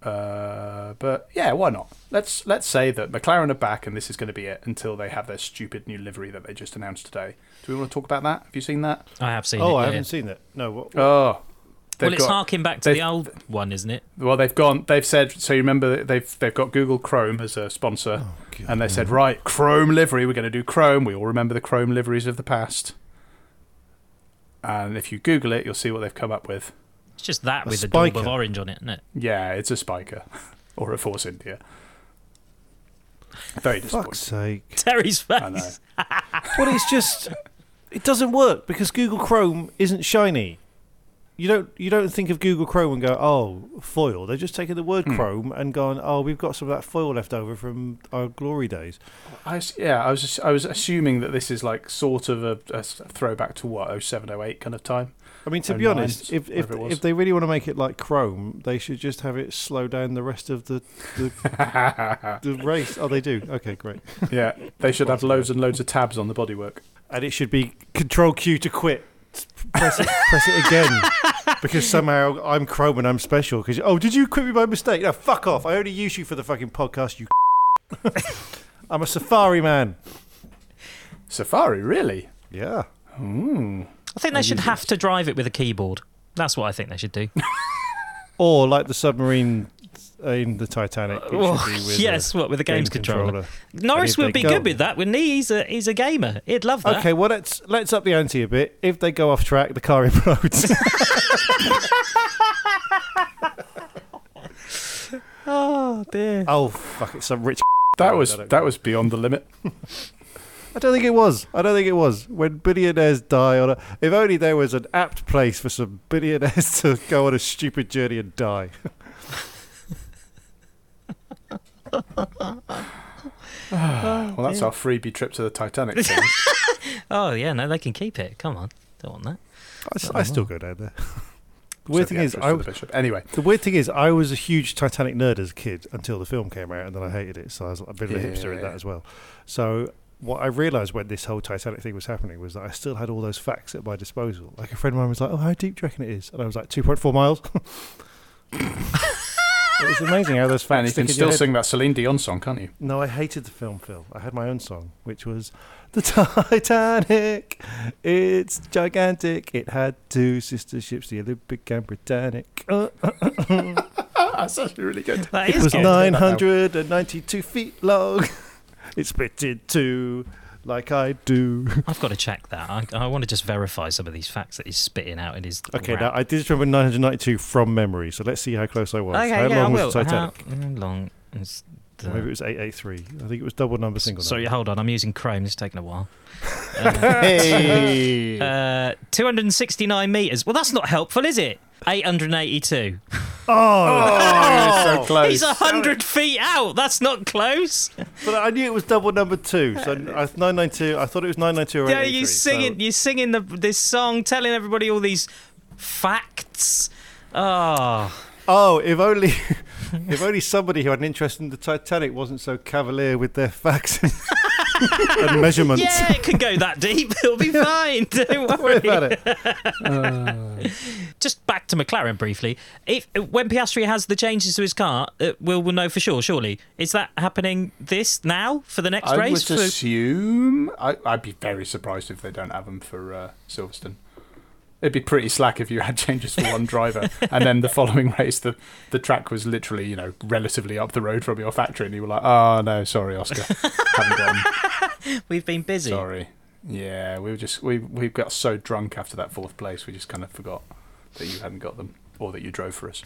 B: Uh, but yeah, why not? Let's let's say that McLaren are back, and this is going to be it until they have their stupid new livery that they just announced today. Do we want to talk about that? Have you seen that?
A: I have seen
C: oh,
A: it.
C: I
A: yeah.
C: haven't seen that. No, what?
B: Oh, they've
A: well, it's
B: got-
A: harking back to the old one, isn't it?
B: Well, they've gone. They've said. So you remember that they've they've got Google Chrome as a sponsor, oh, and they said, right, Chrome livery. We're going to do Chrome. We all remember the Chrome liveries of the past. And if you Google it, you'll see what they've come up with.
A: It's just that
B: A
A: with the daub of orange on it, isn't it?
B: Yeah, it's a Spyker or a Force India. Very disappointing.
C: Fuck's sake.
A: Terry's face.
B: I know.
C: well, it's just it doesn't work because Google Chrome isn't shiny. You don't you don't think of Google Chrome and go, oh, foil. They're just taking the word
B: Hmm.
C: Chrome and gone, oh, we've got some of that foil left over from our glory days.
B: I yeah, I was just, I was assuming that this is like sort of a, a throwback to what 07, 08 kind of time.
C: I mean, to be honest, if if,
B: whatever it was.
C: if they really want to make it like Chrome, they should just have it slow down the rest of the the, the race. Oh, they do. Okay, great.
B: yeah, they should have loads and loads of tabs on the bodywork.
C: And it should be Control Q to quit. Press it, press it again because somehow I'm Chrome and I'm special. Because oh, did you quit me by mistake? No, fuck off. I only use you for the fucking podcast. You. I'm a Safari man.
B: Safari, really?
C: Yeah.
B: Mm.
A: I think they should have to drive it with a keyboard. That's what I think they should do.
C: Or like the submarine Uh, in the Titanic. It should
A: Oh,
C: be with
A: yes,
C: a
A: what with the
C: game
A: games controller. Norris would be
C: go-
A: good with that, wouldn't he? He's a he's a gamer. He'd love that.
C: Okay, well let's let's up the ante a bit. If they go off track, the car implodes.
A: oh dear.
C: oh fuck! It's some rich.
B: That was
C: don't-
B: that was beyond the limit.
C: I don't think it was. I don't think it was. When billionaires die on a, if only there was an apt place for some billionaires to go on a stupid journey and die.
B: Oh, well, that's our freebie trip to the Titanic.
A: Oh yeah, no, they can keep it. Come on, don't want that.
C: I, s- I still go down there. The weird
B: So
C: thing
B: the
C: is,
B: actress
C: I
B: the bishop. Anyway,
C: the weird thing is, I was a huge Titanic nerd as a kid until the film came out, and then I hated it. So I was a bit of a
B: Yeah,
C: hipster in
B: yeah.
C: that as well. So what I realised when this whole Titanic thing was happening was that I still had all those facts at my disposal. Like a friend of mine was like, "Oh, how deep do you reckon it is?" And I was like, 2.4 miles." it's amazing how those facts.
B: and you can still sing that Celine Dion song, can't you?
C: No, I hated the film, Phil. I had my own song, which was The Titanic. It's gigantic. It had two sister ships, the Olympic and Britannic. Uh, uh, uh, uh,
B: That's actually really good.
A: That
C: it
A: is
C: was
A: good.
C: 992 feet long. It split in two like I do.
A: I've got to check that. I, I want to just verify some of these facts that he's spitting out in his.
C: Okay,
A: rap.
C: now I did remember 992 from memory, so let's see how close I was.
A: Okay,
C: how
A: yeah,
C: long
A: I
C: was
A: will.
C: the Titanic?
A: How long is the...
C: Maybe it was 883. I think it was double number, single
A: Sorry,
C: number.
A: hold on. I'm using Chrome. It's taking a while.
C: Hey!
A: Uh, 269 meters. Well, that's not helpful, is it? 882.
C: Oh, oh.
B: so close.
A: He's 100 feet out. That's not close.
C: But I knew it was double number two, so I, 992. I thought it was 992 or
A: Yeah,
C: 883.
A: you singing, you're singing the, this song, telling everybody all these facts. Oh,
C: Oh, if only, if only somebody who had an interest in the Titanic wasn't so cavalier with their facts and measurements.
A: yeah, it can go that deep. It'll be fine. Don't
C: Don't
A: worry.
C: worry about it. Uh.
A: Just back to McLaren briefly. If when Piastri has the changes to his car, uh, we'll, we'll know for sure. Surely, is that happening this now for the next
B: I
A: race?
B: I would
A: For-
B: assume. I, I'd be very surprised if they don't have them for uh, Silverstone. It'd be pretty slack if you had changes for one driver, and then the following race, the, the track was literally, you know, relatively up the road from your factory, and you were like, "Oh no, sorry, Oscar, haven't got 'em.
A: We've been busy.
B: Sorry." Yeah, we were just we we got so drunk after that fourth place, we just kind of forgot that you hadn't got them or that you drove for us.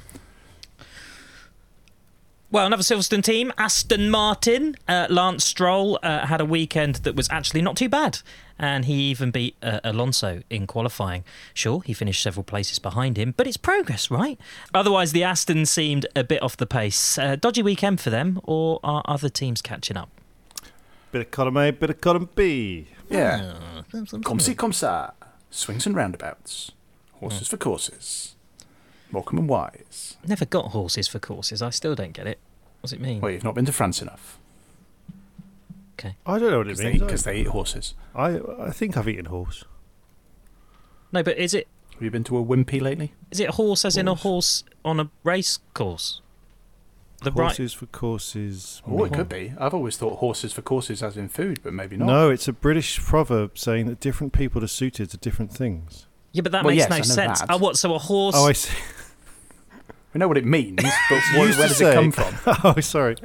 A: Well, another Silverstone team, Aston Martin. Uh, Lance Stroll uh, had a weekend that was actually not too bad, and he even beat uh, Alonso in qualifying. Sure, he finished several places behind him, but it's progress, right? Otherwise, the Aston seemed a bit off the pace. Uh, dodgy weekend for them, or are other teams catching up?
C: Bit of column A, bit of column B.
B: Yeah, comme ci comme ça, swings and roundabouts, horses hmm. for courses, Morecambe and Wise.
A: Never got horses for courses. I still don't get it. What's it mean?
B: Well, you've not been to France enough.
A: Okay.
C: I don't know what it means.
B: Because they, they eat horses.
C: I I think I've eaten horse.
A: No, but is it
B: Have you been to a wimpy lately?
A: is it horse as in a horse on a race course? The right.
C: Horses for courses.
B: Oh, it could be. I've always thought horses for courses as in food, but maybe not.
C: No, it's a British proverb saying that different people are suited to different things.
A: Yeah, but that
B: Well,
A: makes
B: yes,
A: no sense.
B: that.
A: Oh, what? So a horse?
C: Oh, I see.
B: We know what it means, but
C: You
B: where,
C: used
B: where
C: to
B: does it come from?
C: oh, sorry.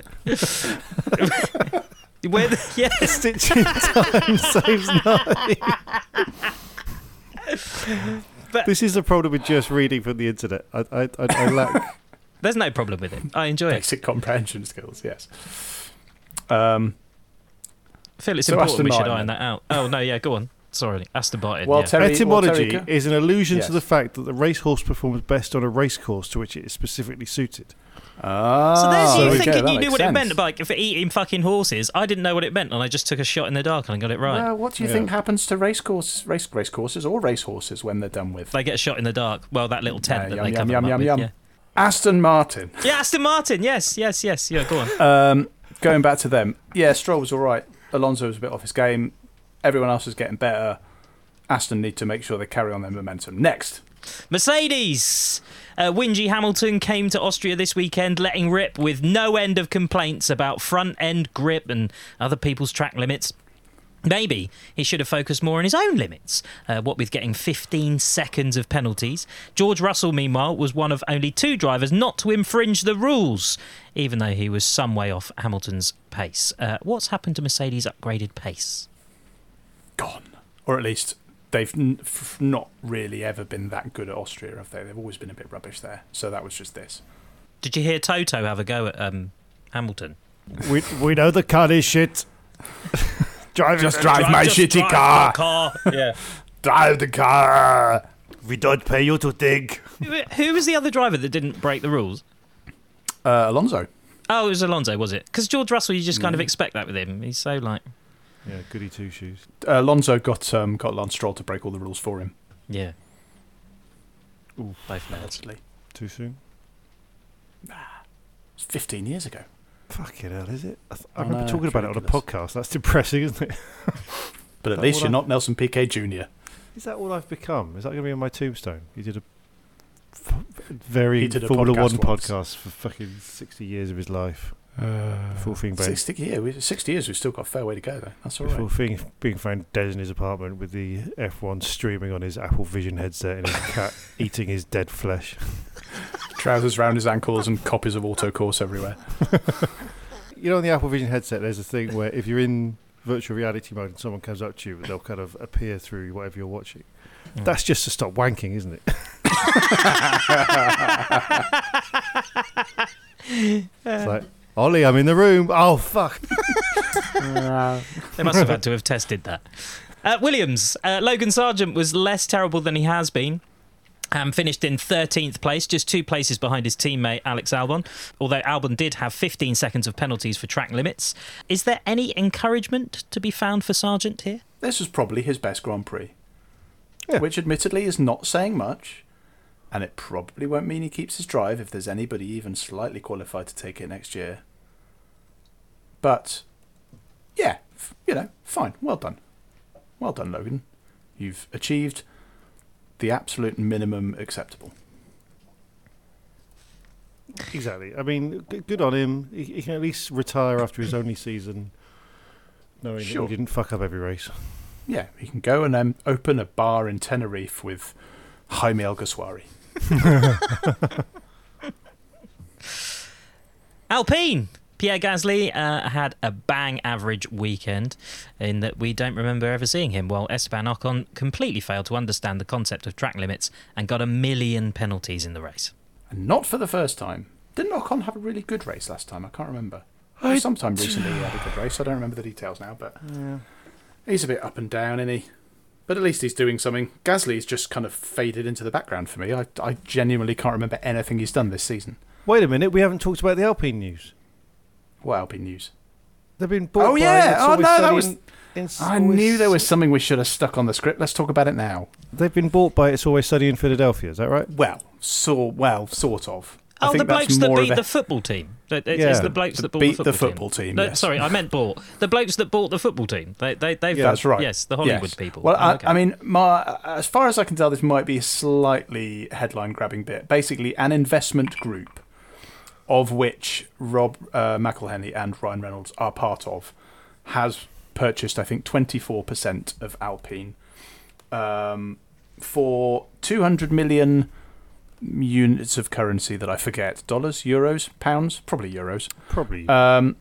A: Where the, yeah.
C: Stitching time saves nine. this is the problem with just reading from the internet. I, I, I, I lack.
A: There's no problem with it. I enjoy it.
B: Basic comprehension skills, yes. Um,
A: I feel it's
B: So
A: important
B: Aston
A: we should
B: Martin
A: iron
B: then.
A: that out. Oh no, yeah, go on. Sorry, Aston Martin.
B: Well,
A: yeah.
B: Terry-
C: Etymology
B: Terry-
C: is an allusion
B: Yes.
C: to the fact that the racehorse performs best on a racecourse to which it is specifically suited.
B: Ah,
A: So there's you
B: we
A: thinking you knew
B: makes
A: what it meant, like for eating fucking horses. I didn't know what it meant, and I just took a shot in the dark and I got it right.
B: Well, what do you
C: Yeah.
B: think happens to race courses, race race courses or racehorses when they're done with?
A: They get a shot in the dark. Well, that little tent
B: Yeah,
A: that
B: yum,
A: they
B: yum,
A: cover
B: yum,
A: them
B: yum,
A: up
B: yum.
A: with.
B: Aston Martin.
A: Yeah. Aston Martin. Yes, yes, yes. Yeah, go on.
B: Um, going back to them, yeah, Stroll was all right. Alonso was a bit off his game. Everyone else is getting better. Aston need to make sure they carry on their momentum. Next,
A: Mercedes. Uh, Whingy Hamilton came to Austria this weekend, letting rip with no end of complaints about front end grip and other people's track limits. Maybe he should have focused more on his own limits, uh, what with getting 15 seconds of penalties. George Russell, meanwhile, was one of only two drivers not to infringe the rules, even though he was some way off Hamilton's pace. Uh, what's happened to Mercedes' upgraded pace?
B: gone, or at least they've n- f- not really ever been that good at Austria, have they? They've always been a bit rubbish there. So that was just this.
A: Did you hear Toto have a go at um, Hamilton?
C: We, we know the car is shit. drive
B: Just
C: it.
B: drive my
A: just
B: shitty
A: drive
B: car.
A: the car. Yeah.
B: Drive the car.
C: We don't pay you to dig.
A: Who- Who was the other driver that didn't break the rules?
B: Uh, Alonso.
A: Oh, it was Alonso, was it? Because George Russell, you just kind of expect that with him. He's so like,
C: Yeah, goody two shoes.
B: Uh, Alonso got um, got Lance Stroll to break all the rules for him.
A: yeah. Ooh, both lads.
C: Too soon.
B: It's 15 years ago.
C: Fucking hell, is it? I, th- I
B: I
C: remember
B: know,
C: talking about it on a podcast. That's depressing, isn't it?
B: But at least you're
C: I-
B: not Nelson Piquet Jr.
C: Is that all I've become? Is that going to be on my tombstone? You did a f- very
B: did a
C: Formula One
B: podcast once.
C: podcast for fucking 60 years of his life.
B: Uh,
C: Full thing bang.
B: 60, yeah, we, 60 years, we've still got a fair way to go, though. That's all
C: Before
B: right.
C: being, being found dead in his apartment with the F1 streaming on his Apple Vision headset and his cat eating his dead flesh.
B: Trousers round his ankles and copies of Autocourse everywhere.
C: You know, on the Apple Vision headset, there's a thing where if you're in virtual reality mode and someone comes up to you, they'll kind of appear through whatever you're watching.
A: Mm.
C: That's just to stop wanking, isn't it? it's like, Ollie, I'm in the room. Oh, fuck.
A: They must have had to have tested that. Uh, Williams, uh, Logan Sargent was less terrible than he has been. Um, finished in 13th place, just two places behind his teammate Alex Albon. Although Albon did have 15 seconds of penalties for track limits. Is there any encouragement to be found for Sargent here?
B: This was probably his best Grand Prix.
C: Yeah.
B: Which admittedly is not saying much. And it probably won't mean he keeps his drive if there's anybody even slightly qualified to take it next year. But, yeah, f- you know, fine. Well done. Well done, Logan. You've achieved the absolute minimum acceptable.
C: Exactly. I mean, g- good on him. He, he can at least retire after his only season, knowing
B: Sure.
C: that he didn't fuck up every race.
B: Yeah, he can go and um, open a bar in Tenerife with Jaime Alguersuari.
A: Alpine. Pierre Gasly uh, had a bang average weekend in that we don't remember ever seeing him, while Esteban Ocon completely failed to understand the concept of track limits and got a million penalties in the race.
B: And not for the first time. Didn't Ocon have a really good race last time? I can't remember.
C: I-
B: Sometime recently he had a good race. I don't remember the details now, but he's a bit up and down, isn't he? But at least he's doing something. Gasly's just kind of faded into the background for me. I, I genuinely can't remember anything he's done this season.
C: Wait a minute, we haven't talked about the Alpine news.
B: What Alpine news?
C: They've been bought
B: Oh,
C: by
B: yeah. Oh, no, that was-
C: in- in-
B: I knew there was something we should have stuck on the script. Let's talk about it now.
C: They've been bought by It's Always Sunny in Philadelphia, is that right?
B: Well, so well, sort of. I
A: Oh,
B: think
A: the blokes that
B: more of
A: beat
B: a-
A: the football team. It's
C: Yeah.
A: the blokes
B: That
A: that bought
B: beat
A: the
B: the
A: football,
B: football team,
A: No,
B: yes.
A: Sorry, I meant bought. The blokes that bought the football team. They, they, they've.
B: Yeah, that's right.
A: Yes, the Hollywood
B: Yes.
A: people.
B: Well, I,
A: Okay.
B: I mean, my, as far as I can tell, this might be a slightly headline-grabbing bit. Basically, an investment group, of which Rob uh, McElhenney and Ryan Reynolds are part of, has purchased, I think, twenty-four percent of Alpine. Um, for 200 million units of currency that I forget dollars, euros, pounds, probably euros.
C: Probably.
B: Um,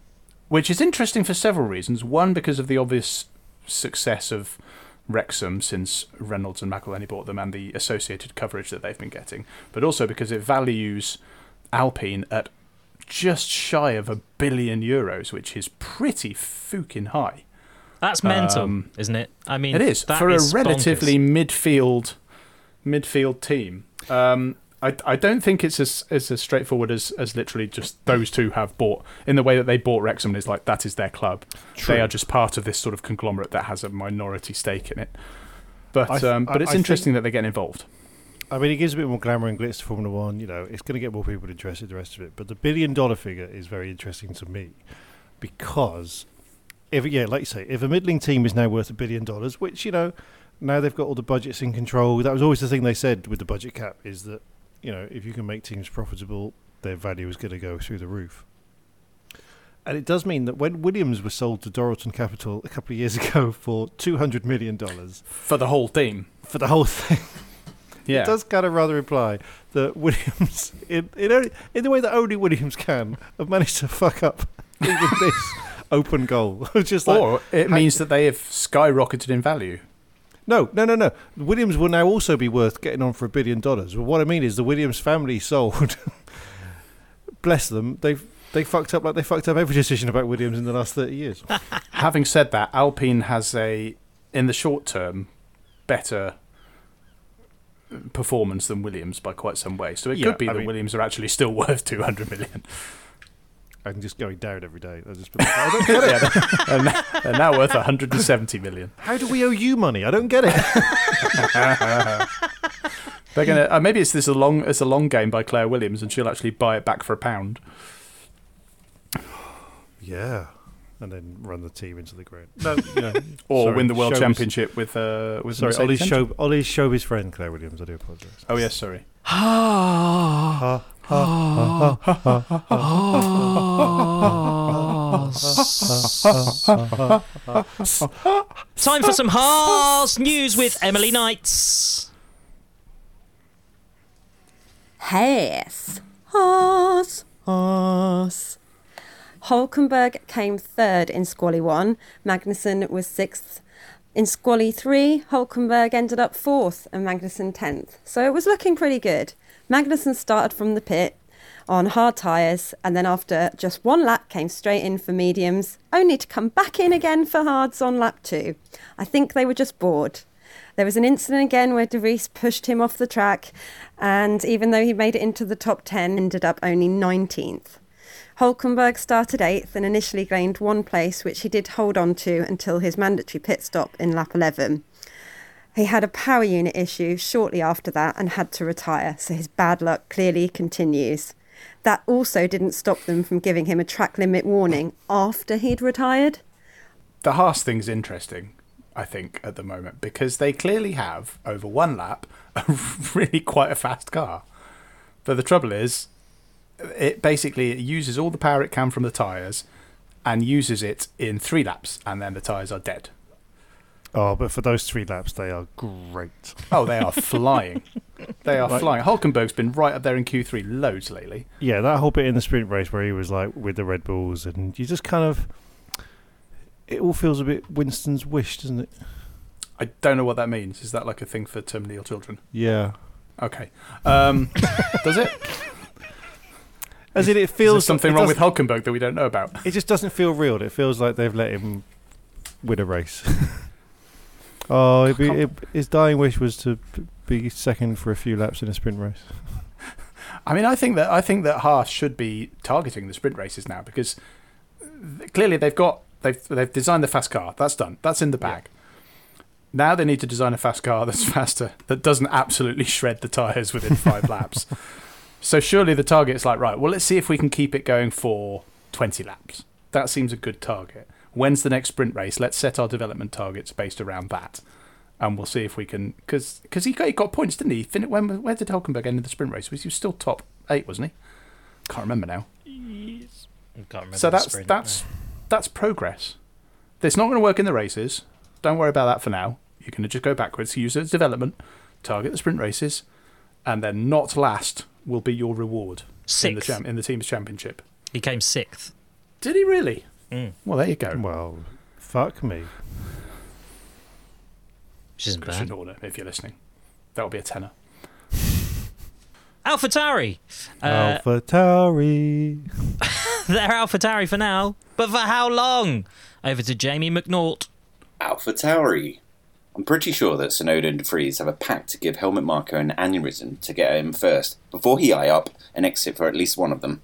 B: which is interesting for several reasons. One, because of the obvious success of Wrexham since Reynolds and McElhenney bought them and the associated coverage that they've been getting, but also because it values Alpine at just shy of a billion euros, which is pretty fucking high.
A: That's mental,
B: Um,
A: isn't it? I mean,
B: it is
A: that
B: for
A: is
B: a relatively
A: bonkers.
B: midfield midfield team. Um, I, I don't think it's as as, as straightforward as, as literally just those two have bought in the way that they bought Wrexham. Is like that is their club.
C: True.
B: They are just part of this sort of conglomerate that has a minority stake in it. But
C: th-
B: um, but it's
C: I
B: interesting
C: think-
B: that they're getting involved.
C: I mean, it gives a bit more glamour and glitz to Formula One. You know, it's going to get more people interested. The rest of it, but the billion dollar figure is very interesting to me because if yeah, like you say, if a middling team is now worth a billion dollars, which you know now they've got all the budgets in control. That was always the thing they said with the budget cap is that you know if you can make teams profitable, their value is going to go through the roof. And it does mean that when Williams was sold to Dorilton Capital a couple of years ago for two hundred million dollars
B: for the whole team,
C: for the whole thing,
B: Yeah.
C: it does kind of rather imply that Williams, in in, only, in the way that only Williams can, have managed to fuck up even this open goal. Just like,
B: or it means that they have skyrocketed in value.
C: no, no, no, no. Williams will now also be worth getting on for a billion dollars. Well, what I mean is the Williams family sold. bless them. They've they fucked up like they fucked up every decision about Williams in the last thirty years.
B: Having said that, Alpine has a, in the short term, better performance than Williams by quite some way. So it
C: Yeah,
B: could be
C: I
B: that
C: mean-
B: Williams are actually still worth 200 million.
C: I'm just going down every day. I just I don't get it.
B: Yeah, they're, they're they're now worth 170 million.
C: How do we owe you money? I don't get it.
B: They're gonna uh, maybe it's this a long it's a long game by Claire Williams, and she'll actually buy it back for a pound.
C: Yeah, and then run the team into the ground. No, you know,
B: Or
C: sorry,
B: win the world
C: showbiz-
B: championship with uh, with
C: Sorry,
B: Mercedes
C: Ollie's show, Ollie's showbiz friend Claire Williams. I do apologise.
B: Oh yes, sorry.
A: Time for some Haas news with Emily Knights.
G: Haas. Haas. Haas. Hulkenberg came third in Squally 1. Magnussen was sixth. In Squally 3, Hulkenberg ended up fourth and Magnussen 10th. So it was looking pretty good. Magnussen started from the pit on hard tyres and then after just one lap came straight in for mediums, only to come back in again for hards on lap 2. I think they were just bored. There was an incident again where De Vries pushed him off the track, and even though he made it into the top 10, ended up only 19th. Hulkenberg started eighth and initially gained one place, which he did hold on to until his mandatory pit stop in lap 11. He had a power unit issue shortly after that and had to retire, so his bad luck clearly continues. That also didn't stop them from giving him a track limit warning after he'd retired.
B: The Haas thing's interesting, I think, at the moment because they clearly have over one lap a really quite a fast car. But the trouble is, it basically it uses all the power it can from the tyres and uses it in three laps, and then the tyres are dead.
C: Oh, but for those three laps, they are great.
B: Oh, they are flying. They are
C: Like-
B: flying. Hulkenberg's been right up there in Q3 loads lately.
C: Yeah, that whole bit in the sprint race where he was like with the Red Bulls, and you just kind of. It all feels a bit Winston's wish, doesn't it?
B: I don't know what that means. Is that like a thing for terminally ill children?
C: Yeah.
B: Okay. Um, does it?
C: As in, it feels
B: something
C: it
B: wrong with Hulkenberg that we don't know about.
C: It just doesn't feel real. It feels like they've let him win a race. oh, it'd be, it, his dying wish was to be second for a few laps in a sprint race.
B: I mean, I think that I think that Haas should be targeting the sprint races now because uh, clearly they've got they've they've designed the fast car. That's done. That's in the bag. Now they need to design a fast car that's faster that doesn't absolutely shred the tires within five laps. So surely the target's like right. Well, let's see if we can keep it going for twenty laps. That seems a good target. When's the next sprint race? Let's set our development targets based around that, and we'll see if we can. Because he got he got points, didn't he? Fin- When where did Hulkenberg end in the sprint race? Was he was still top eight, wasn't he? Can't remember now.
A: I can't remember
B: So that's
A: sprint,
B: that's that's progress. It's not going to work in the races. Don't worry about that for now. You're going to just go backwards. Use it as development. target the sprint races, and then not last will be your reward in the,
A: Sixth.
B: cham- in the team's championship.
A: He came sixth.
B: Did he really?
A: Mm.
B: Well, there you go.
C: Well, fuck me.
A: Which isn't
B: Christian
A: bad.
B: Horner, if you're listening. That will be a tenner.
A: Alpha Tauri. Uh,
C: Alpha Tauri.
A: they're Alpha Tauri for now, but for how long? Over to Jamie McNaught.
H: Alpha Tauri. I'm pretty sure that Tsunoda and De Vries have a pact to give Helmut Marko an aneurysm to get him first, before he eye up and exit for at least one of them.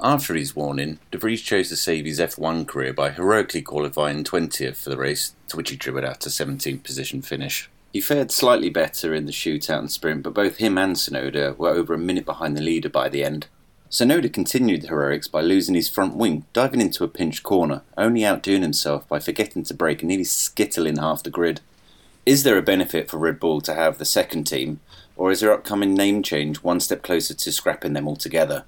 H: After his warning, De Vries chose to save his F1 career by heroically qualifying 20th for the race, to which he dribbled out a 17th position finish. He fared slightly better in the shootout and sprint, but both him and Tsunoda were over a minute behind the leader by the end. Tsunoda continued the heroics by losing his front wing, diving into a pinched corner, only outdoing himself by forgetting to brake and nearly skittling half the grid. Is there a benefit for Red Bull to have the second team, or is their upcoming name change one step closer to scrapping them altogether?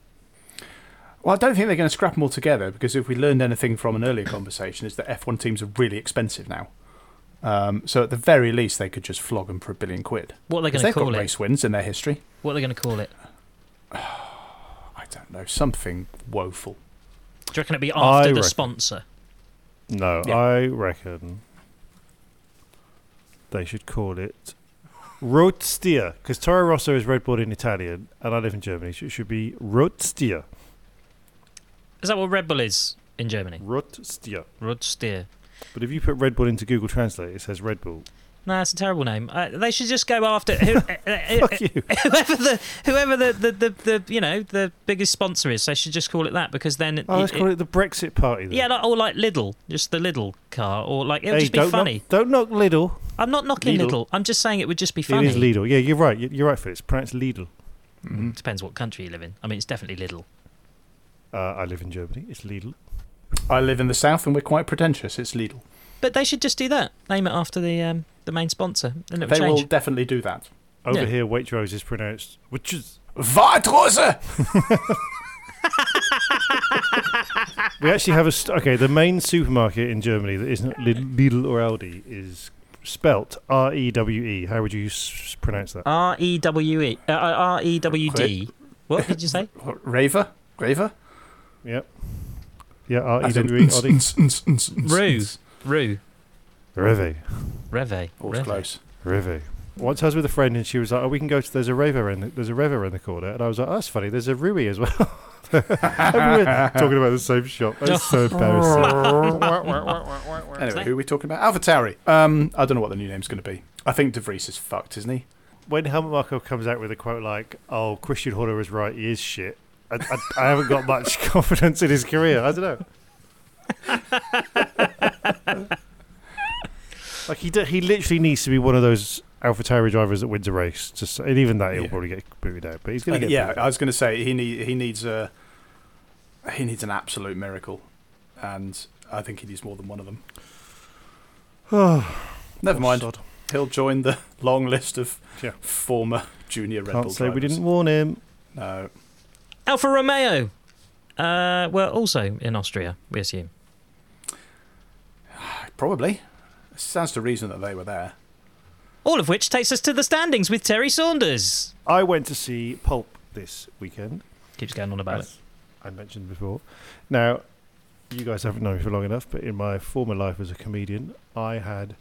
B: Well, I don't think they're going to scrap them all together because if we learned anything from an earlier conversation, is that F1 teams are really expensive now. Um, so at the very least, they could just flog them for a billion quid.
A: What are they
B: 'Cause
A: gonna
B: they've
A: call
B: got
A: it?
B: race wins in their history.
A: What are they going to call it?
B: I don't know, something woeful.
A: Do you reckon it'd be
C: I
A: after the
C: reckon-
A: sponsor?
C: No,
B: Yeah.
C: I reckon they should call it Roadsteer because Toro Rosso is Red Bull in Italian, and I live in Germany, so it should be Roadsteer.
A: Is that what Red Bull is in Germany?
C: Roadsteer.
A: Roadsteer.
C: But if you put Red Bull into Google Translate, it says Red Bull.
A: No, that's a terrible name. Uh, they should just go after who, uh, uh,
C: Fuck you.
A: whoever the whoever the, the, the, the you know the biggest sponsor is. They should just call it that because then
C: Oh, let's call it the Brexit Party. Then.
A: yeah, like, or like Lidl, just the Lidl car, or like it would
C: hey,
A: just be
C: don't
A: funny.
C: Knock, don't knock Lidl.
A: I'm not knocking
C: Lidl.
A: Lidl. I'm just saying it would just be funny.
C: It is Lidl. Yeah, you're right. You're right, Phil. It's pronounced Lidl.
B: Mm-hmm.
A: Depends what country you live in. I mean, it's definitely Lidl.
C: Uh, I live in Germany. It's Lidl.
B: I live in the south and we're quite pretentious. It's Lidl.
A: But they should just do that. Name it after the um, the main sponsor, and it'll
B: They
A: change.
B: will definitely do that.
C: Over
A: Yeah.
C: here, Waitrose is pronounced which is
B: Waitrose!
C: We actually have a st- okay. The main supermarket in Germany that isn't Lidl, Lidl or Aldi is spelt R E W E. How would you s- pronounce that?
A: R E W E uh, R E W D. What did you say?
B: Raver? Graver?
C: Yep. Yeah, R E
B: As in
C: W E.
A: Rue.
B: uns.
A: Rue.
C: Reve.
A: Reve.
B: All's
A: Reve.
B: close.
C: Reve. Once I was with a friend and she was like, "Oh, we can go to there's a Revo in the, there's a Revo in the corner," and I was like, "Oh, that's funny. There's a Rui as well." Everyone talking about the same shop. That's so embarrassing.
B: Anyway, who are we talking about? Alpha Tauri. Um, I don't know what the new name's going to be. I think De Vries is fucked, isn't he?
C: when Helmut Marko comes out with a quote like, "Oh, Christian Horner was right. He is shit," I, I, I haven't got much confidence in his career. I don't know. Like he, d- he literally needs to be one of those AlphaTauri drivers that wins a race. Just and even that he'll
B: Yeah.
C: probably get booted out. But he's going
B: Uh,
C: to get
B: yeah,
C: booted
B: I was going to say he need he needs a he needs an absolute miracle, and I think he needs more than one of them.
C: out.
B: Never
C: Oh,
B: mind.
C: sod.
B: He'll join the long list of
C: Yeah.
B: former junior Red
C: Can't
B: Bull
C: say we
B: drivers.
C: didn't warn him.
B: No,
A: Alfa Romeo. Uh, well, also in Austria, we assume.
B: probably. Stands to reason that they were there.
A: All of which takes us to the standings with Terry Saunders.
C: I went to see Pulp this weekend.
A: Keeps going on about it.
C: I mentioned before. Now, you guys haven't known me for long enough, but in my former life as a comedian, I had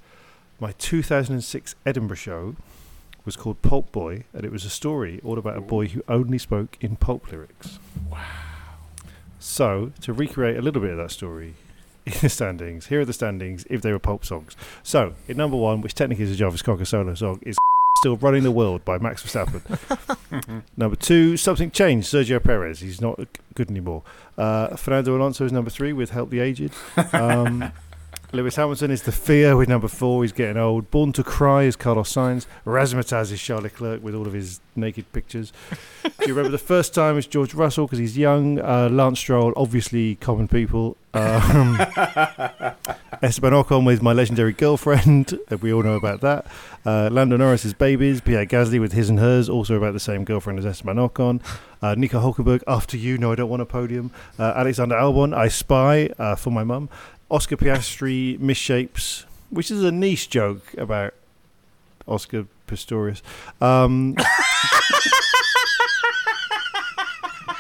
C: my 2006 Edinburgh show was called Pulp Boy, and it was a story all about a boy who only spoke in pulp lyrics. Wow. So, to recreate a little bit of that story in the standings, here are the standings if they were pulp songs. So, in number one, which technically is a Jarvis Cocker solo song, is Still Running the World by Max Verstappen. number two, Something Changed, Sergio Perez. He's not good anymore. Uh, Fernando Alonso is number three with Help the Aged. Um, Lewis Hamilton is The Fear with number four. He's getting old. Born to Cry is Carlos Sainz. Razzmatazz is Charles with all of his naked pictures. Do you remember the first time is George Russell because he's young. Uh, Lance Stroll, obviously common people. Um, Esteban Ocon with My Legendary Girlfriend. uh, We all know about that. Uh, Lando Norris's Babies. Pierre Gasly with His and Hers, also about the same girlfriend as Esteban Ocon. Uh, Nico Hulkenberg, After You, No, I Don't Want a Podium. Uh, Alexander Albon, I Spy uh, for my mum. Oscar Piastri, Misshapes, which is a niche joke about Oscar Pistorius. Um,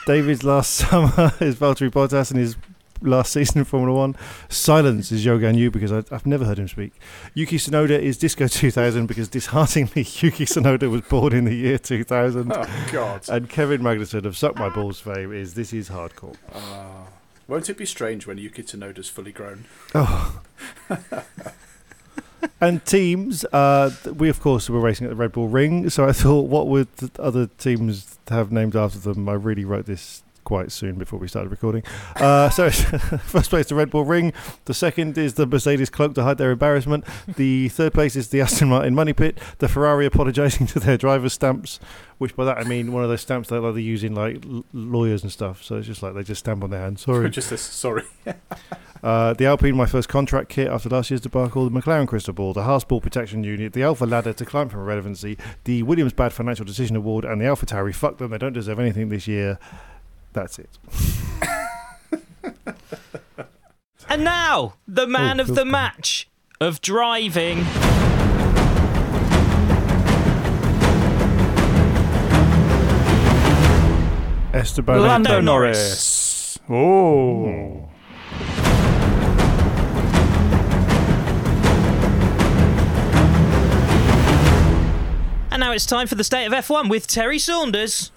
C: David's last summer is Valtteri Bottas and his last season in Formula One. Silence is Yogan Yu because I, I've never heard him speak. Yuki Tsunoda is Disco 2000 because dishearteningly Yuki Tsunoda was born in the year 2000.
B: Oh, God.
C: And Kevin Magnussen of Suck My Balls fame is This Is Hardcore.
B: Uh, won't it be strange when Yuki Tsunoda's fully grown?
C: Oh. and teams, uh, we of course were racing at the Red Bull Ring, so I thought, what would the other teams have named after them? I really wrote this quite soon before we started recording. Uh, so, first place, the Red Bull Ring. The second is the Mercedes Cloak to hide their embarrassment. The third place is the Aston Martin Money Pit. The Ferrari apologising to their driver's stamps, which by that I mean one of those stamps that like, they use in like l- lawyers and stuff. So it's just like they just stamp on their hand. Sorry.
B: Just this, sorry.
C: Uh, the Alpine, my first contract kit after last year's debacle, the McLaren Crystal Ball, the Haas Ball Protection Unit, the Alpha Ladder to climb from irrelevancy, the Williams Bad Financial Decision Award, and the Alpha Tauri. Fuck them, they don't deserve anything this year. That's it.
A: And now, the man
C: Oh,
A: of the match of driving.
C: Esteban
A: Lando
C: Ocon.
A: Norris.
B: Oh.
A: And now it's time for the state of F1 with Terry Saunders.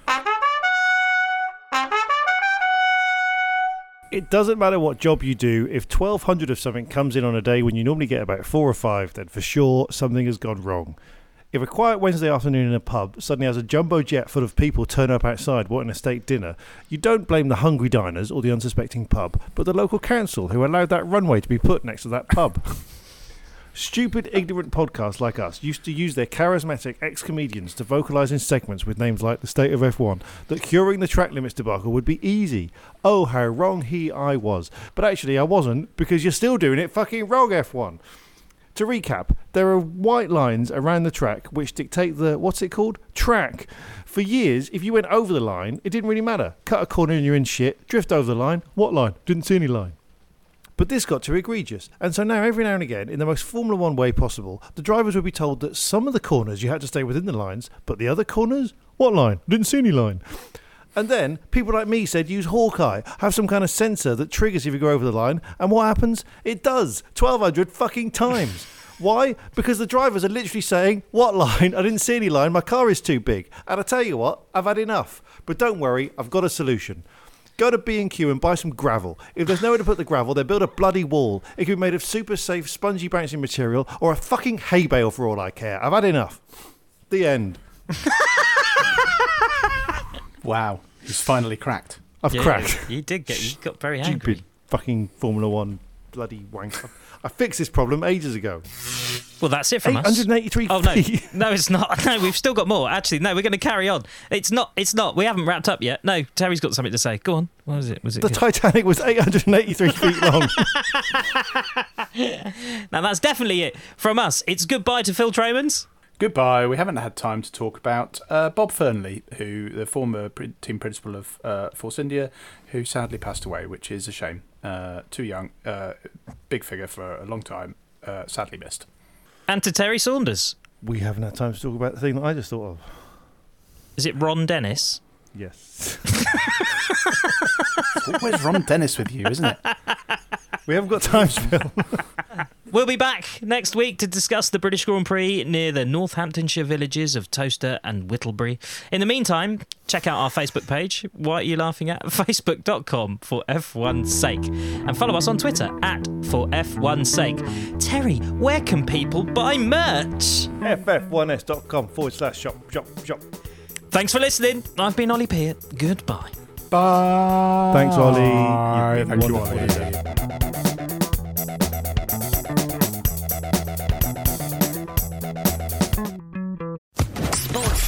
C: It doesn't matter what job you do, if 1200 of something comes in on a day when you normally get about four or five, then for sure something has gone wrong. If a quiet Wednesday afternoon in a pub suddenly has a jumbo jet full of people turn up outside wanting a steak dinner, you don't blame the hungry diners or the unsuspecting pub, but the local council who allowed that runway to be put next to that pub. Stupid, ignorant podcasts like us used to use their charismatic ex comedians to vocalise in segments with names like The State of F1 that curing the track limits debacle would be easy. Oh, how wrong he I was. But actually, I wasn't, because you're still doing it fucking wrong, F1. To recap, there are white lines around the track which dictate the, what's it called? Track. For years, if you went over the line, it didn't really matter. Cut a corner and you're in shit. Drift over the line. What line? Didn't see any line. But this got too egregious, and so now every now and again, in the most Formula One way possible, the drivers would be told that some of the corners you had to stay within the lines, but the other corners, what line? Didn't see any line. And then people like me said use Hawkeye, have some kind of sensor that triggers if you go over the line, and what happens? It does, twelve hundred fucking times. Why? Because the drivers are literally saying, What line? I didn't see any line, my car is too big. And I tell you what, I've had enough. But don't worry, I've got a solution. Go to B&Q and buy some gravel. If there's nowhere to put the gravel, they build a bloody wall. It can be made of super safe, spongy bouncing material or a fucking hay bale for all I care. I've had enough. The end.
B: Wow. He's finally cracked.
C: I've
A: Yeah,
C: cracked.
A: You did get. You got very angry.
C: Stupid fucking Formula One bloody wank. I fixed this problem ages ago.
A: Well, that's it from us.
C: 883
A: Oh no,
C: feet.
A: no, it's not. No, we've still got more. Actually, no, we're going to carry on. It's not. It's not. We haven't wrapped up yet. No, Terry's got something to say. Go on. What was it? Was it?
C: The
A: good?
C: Titanic was 883 feet long.
A: now that's definitely it from us. It's goodbye to Phill Tromans.
B: Goodbye. We haven't had time to talk about uh, Bob Fernley, who the former team principal of uh, Force India, who sadly passed away, which is a shame. Uh, too young, uh, big figure for a long time. Uh, sadly missed.
A: And to Terry Saunders.
C: We haven't had time to talk about the thing that I just thought of.
A: Is it Ron Dennis?
C: Yes.
B: It's always Ron Dennis with you, isn't it?
C: We haven't got time, Phill.
A: We'll be back next week to discuss the British Grand Prix near the Northamptonshire villages of Towcester and Whittlebury. In the meantime, check out our Facebook page. Why are you laughing at? Facebook.com for F1's sake. And follow us on Twitter at for F1's sake. Terry, where can people buy merch?
C: FF1S.com forward slash shop, shop, shop.
A: Thanks for listening. I've been Ollie Peart. Goodbye.
B: Bye.
C: Thanks, Ollie. You've
B: Thank you,
C: wonderful
B: Ollie.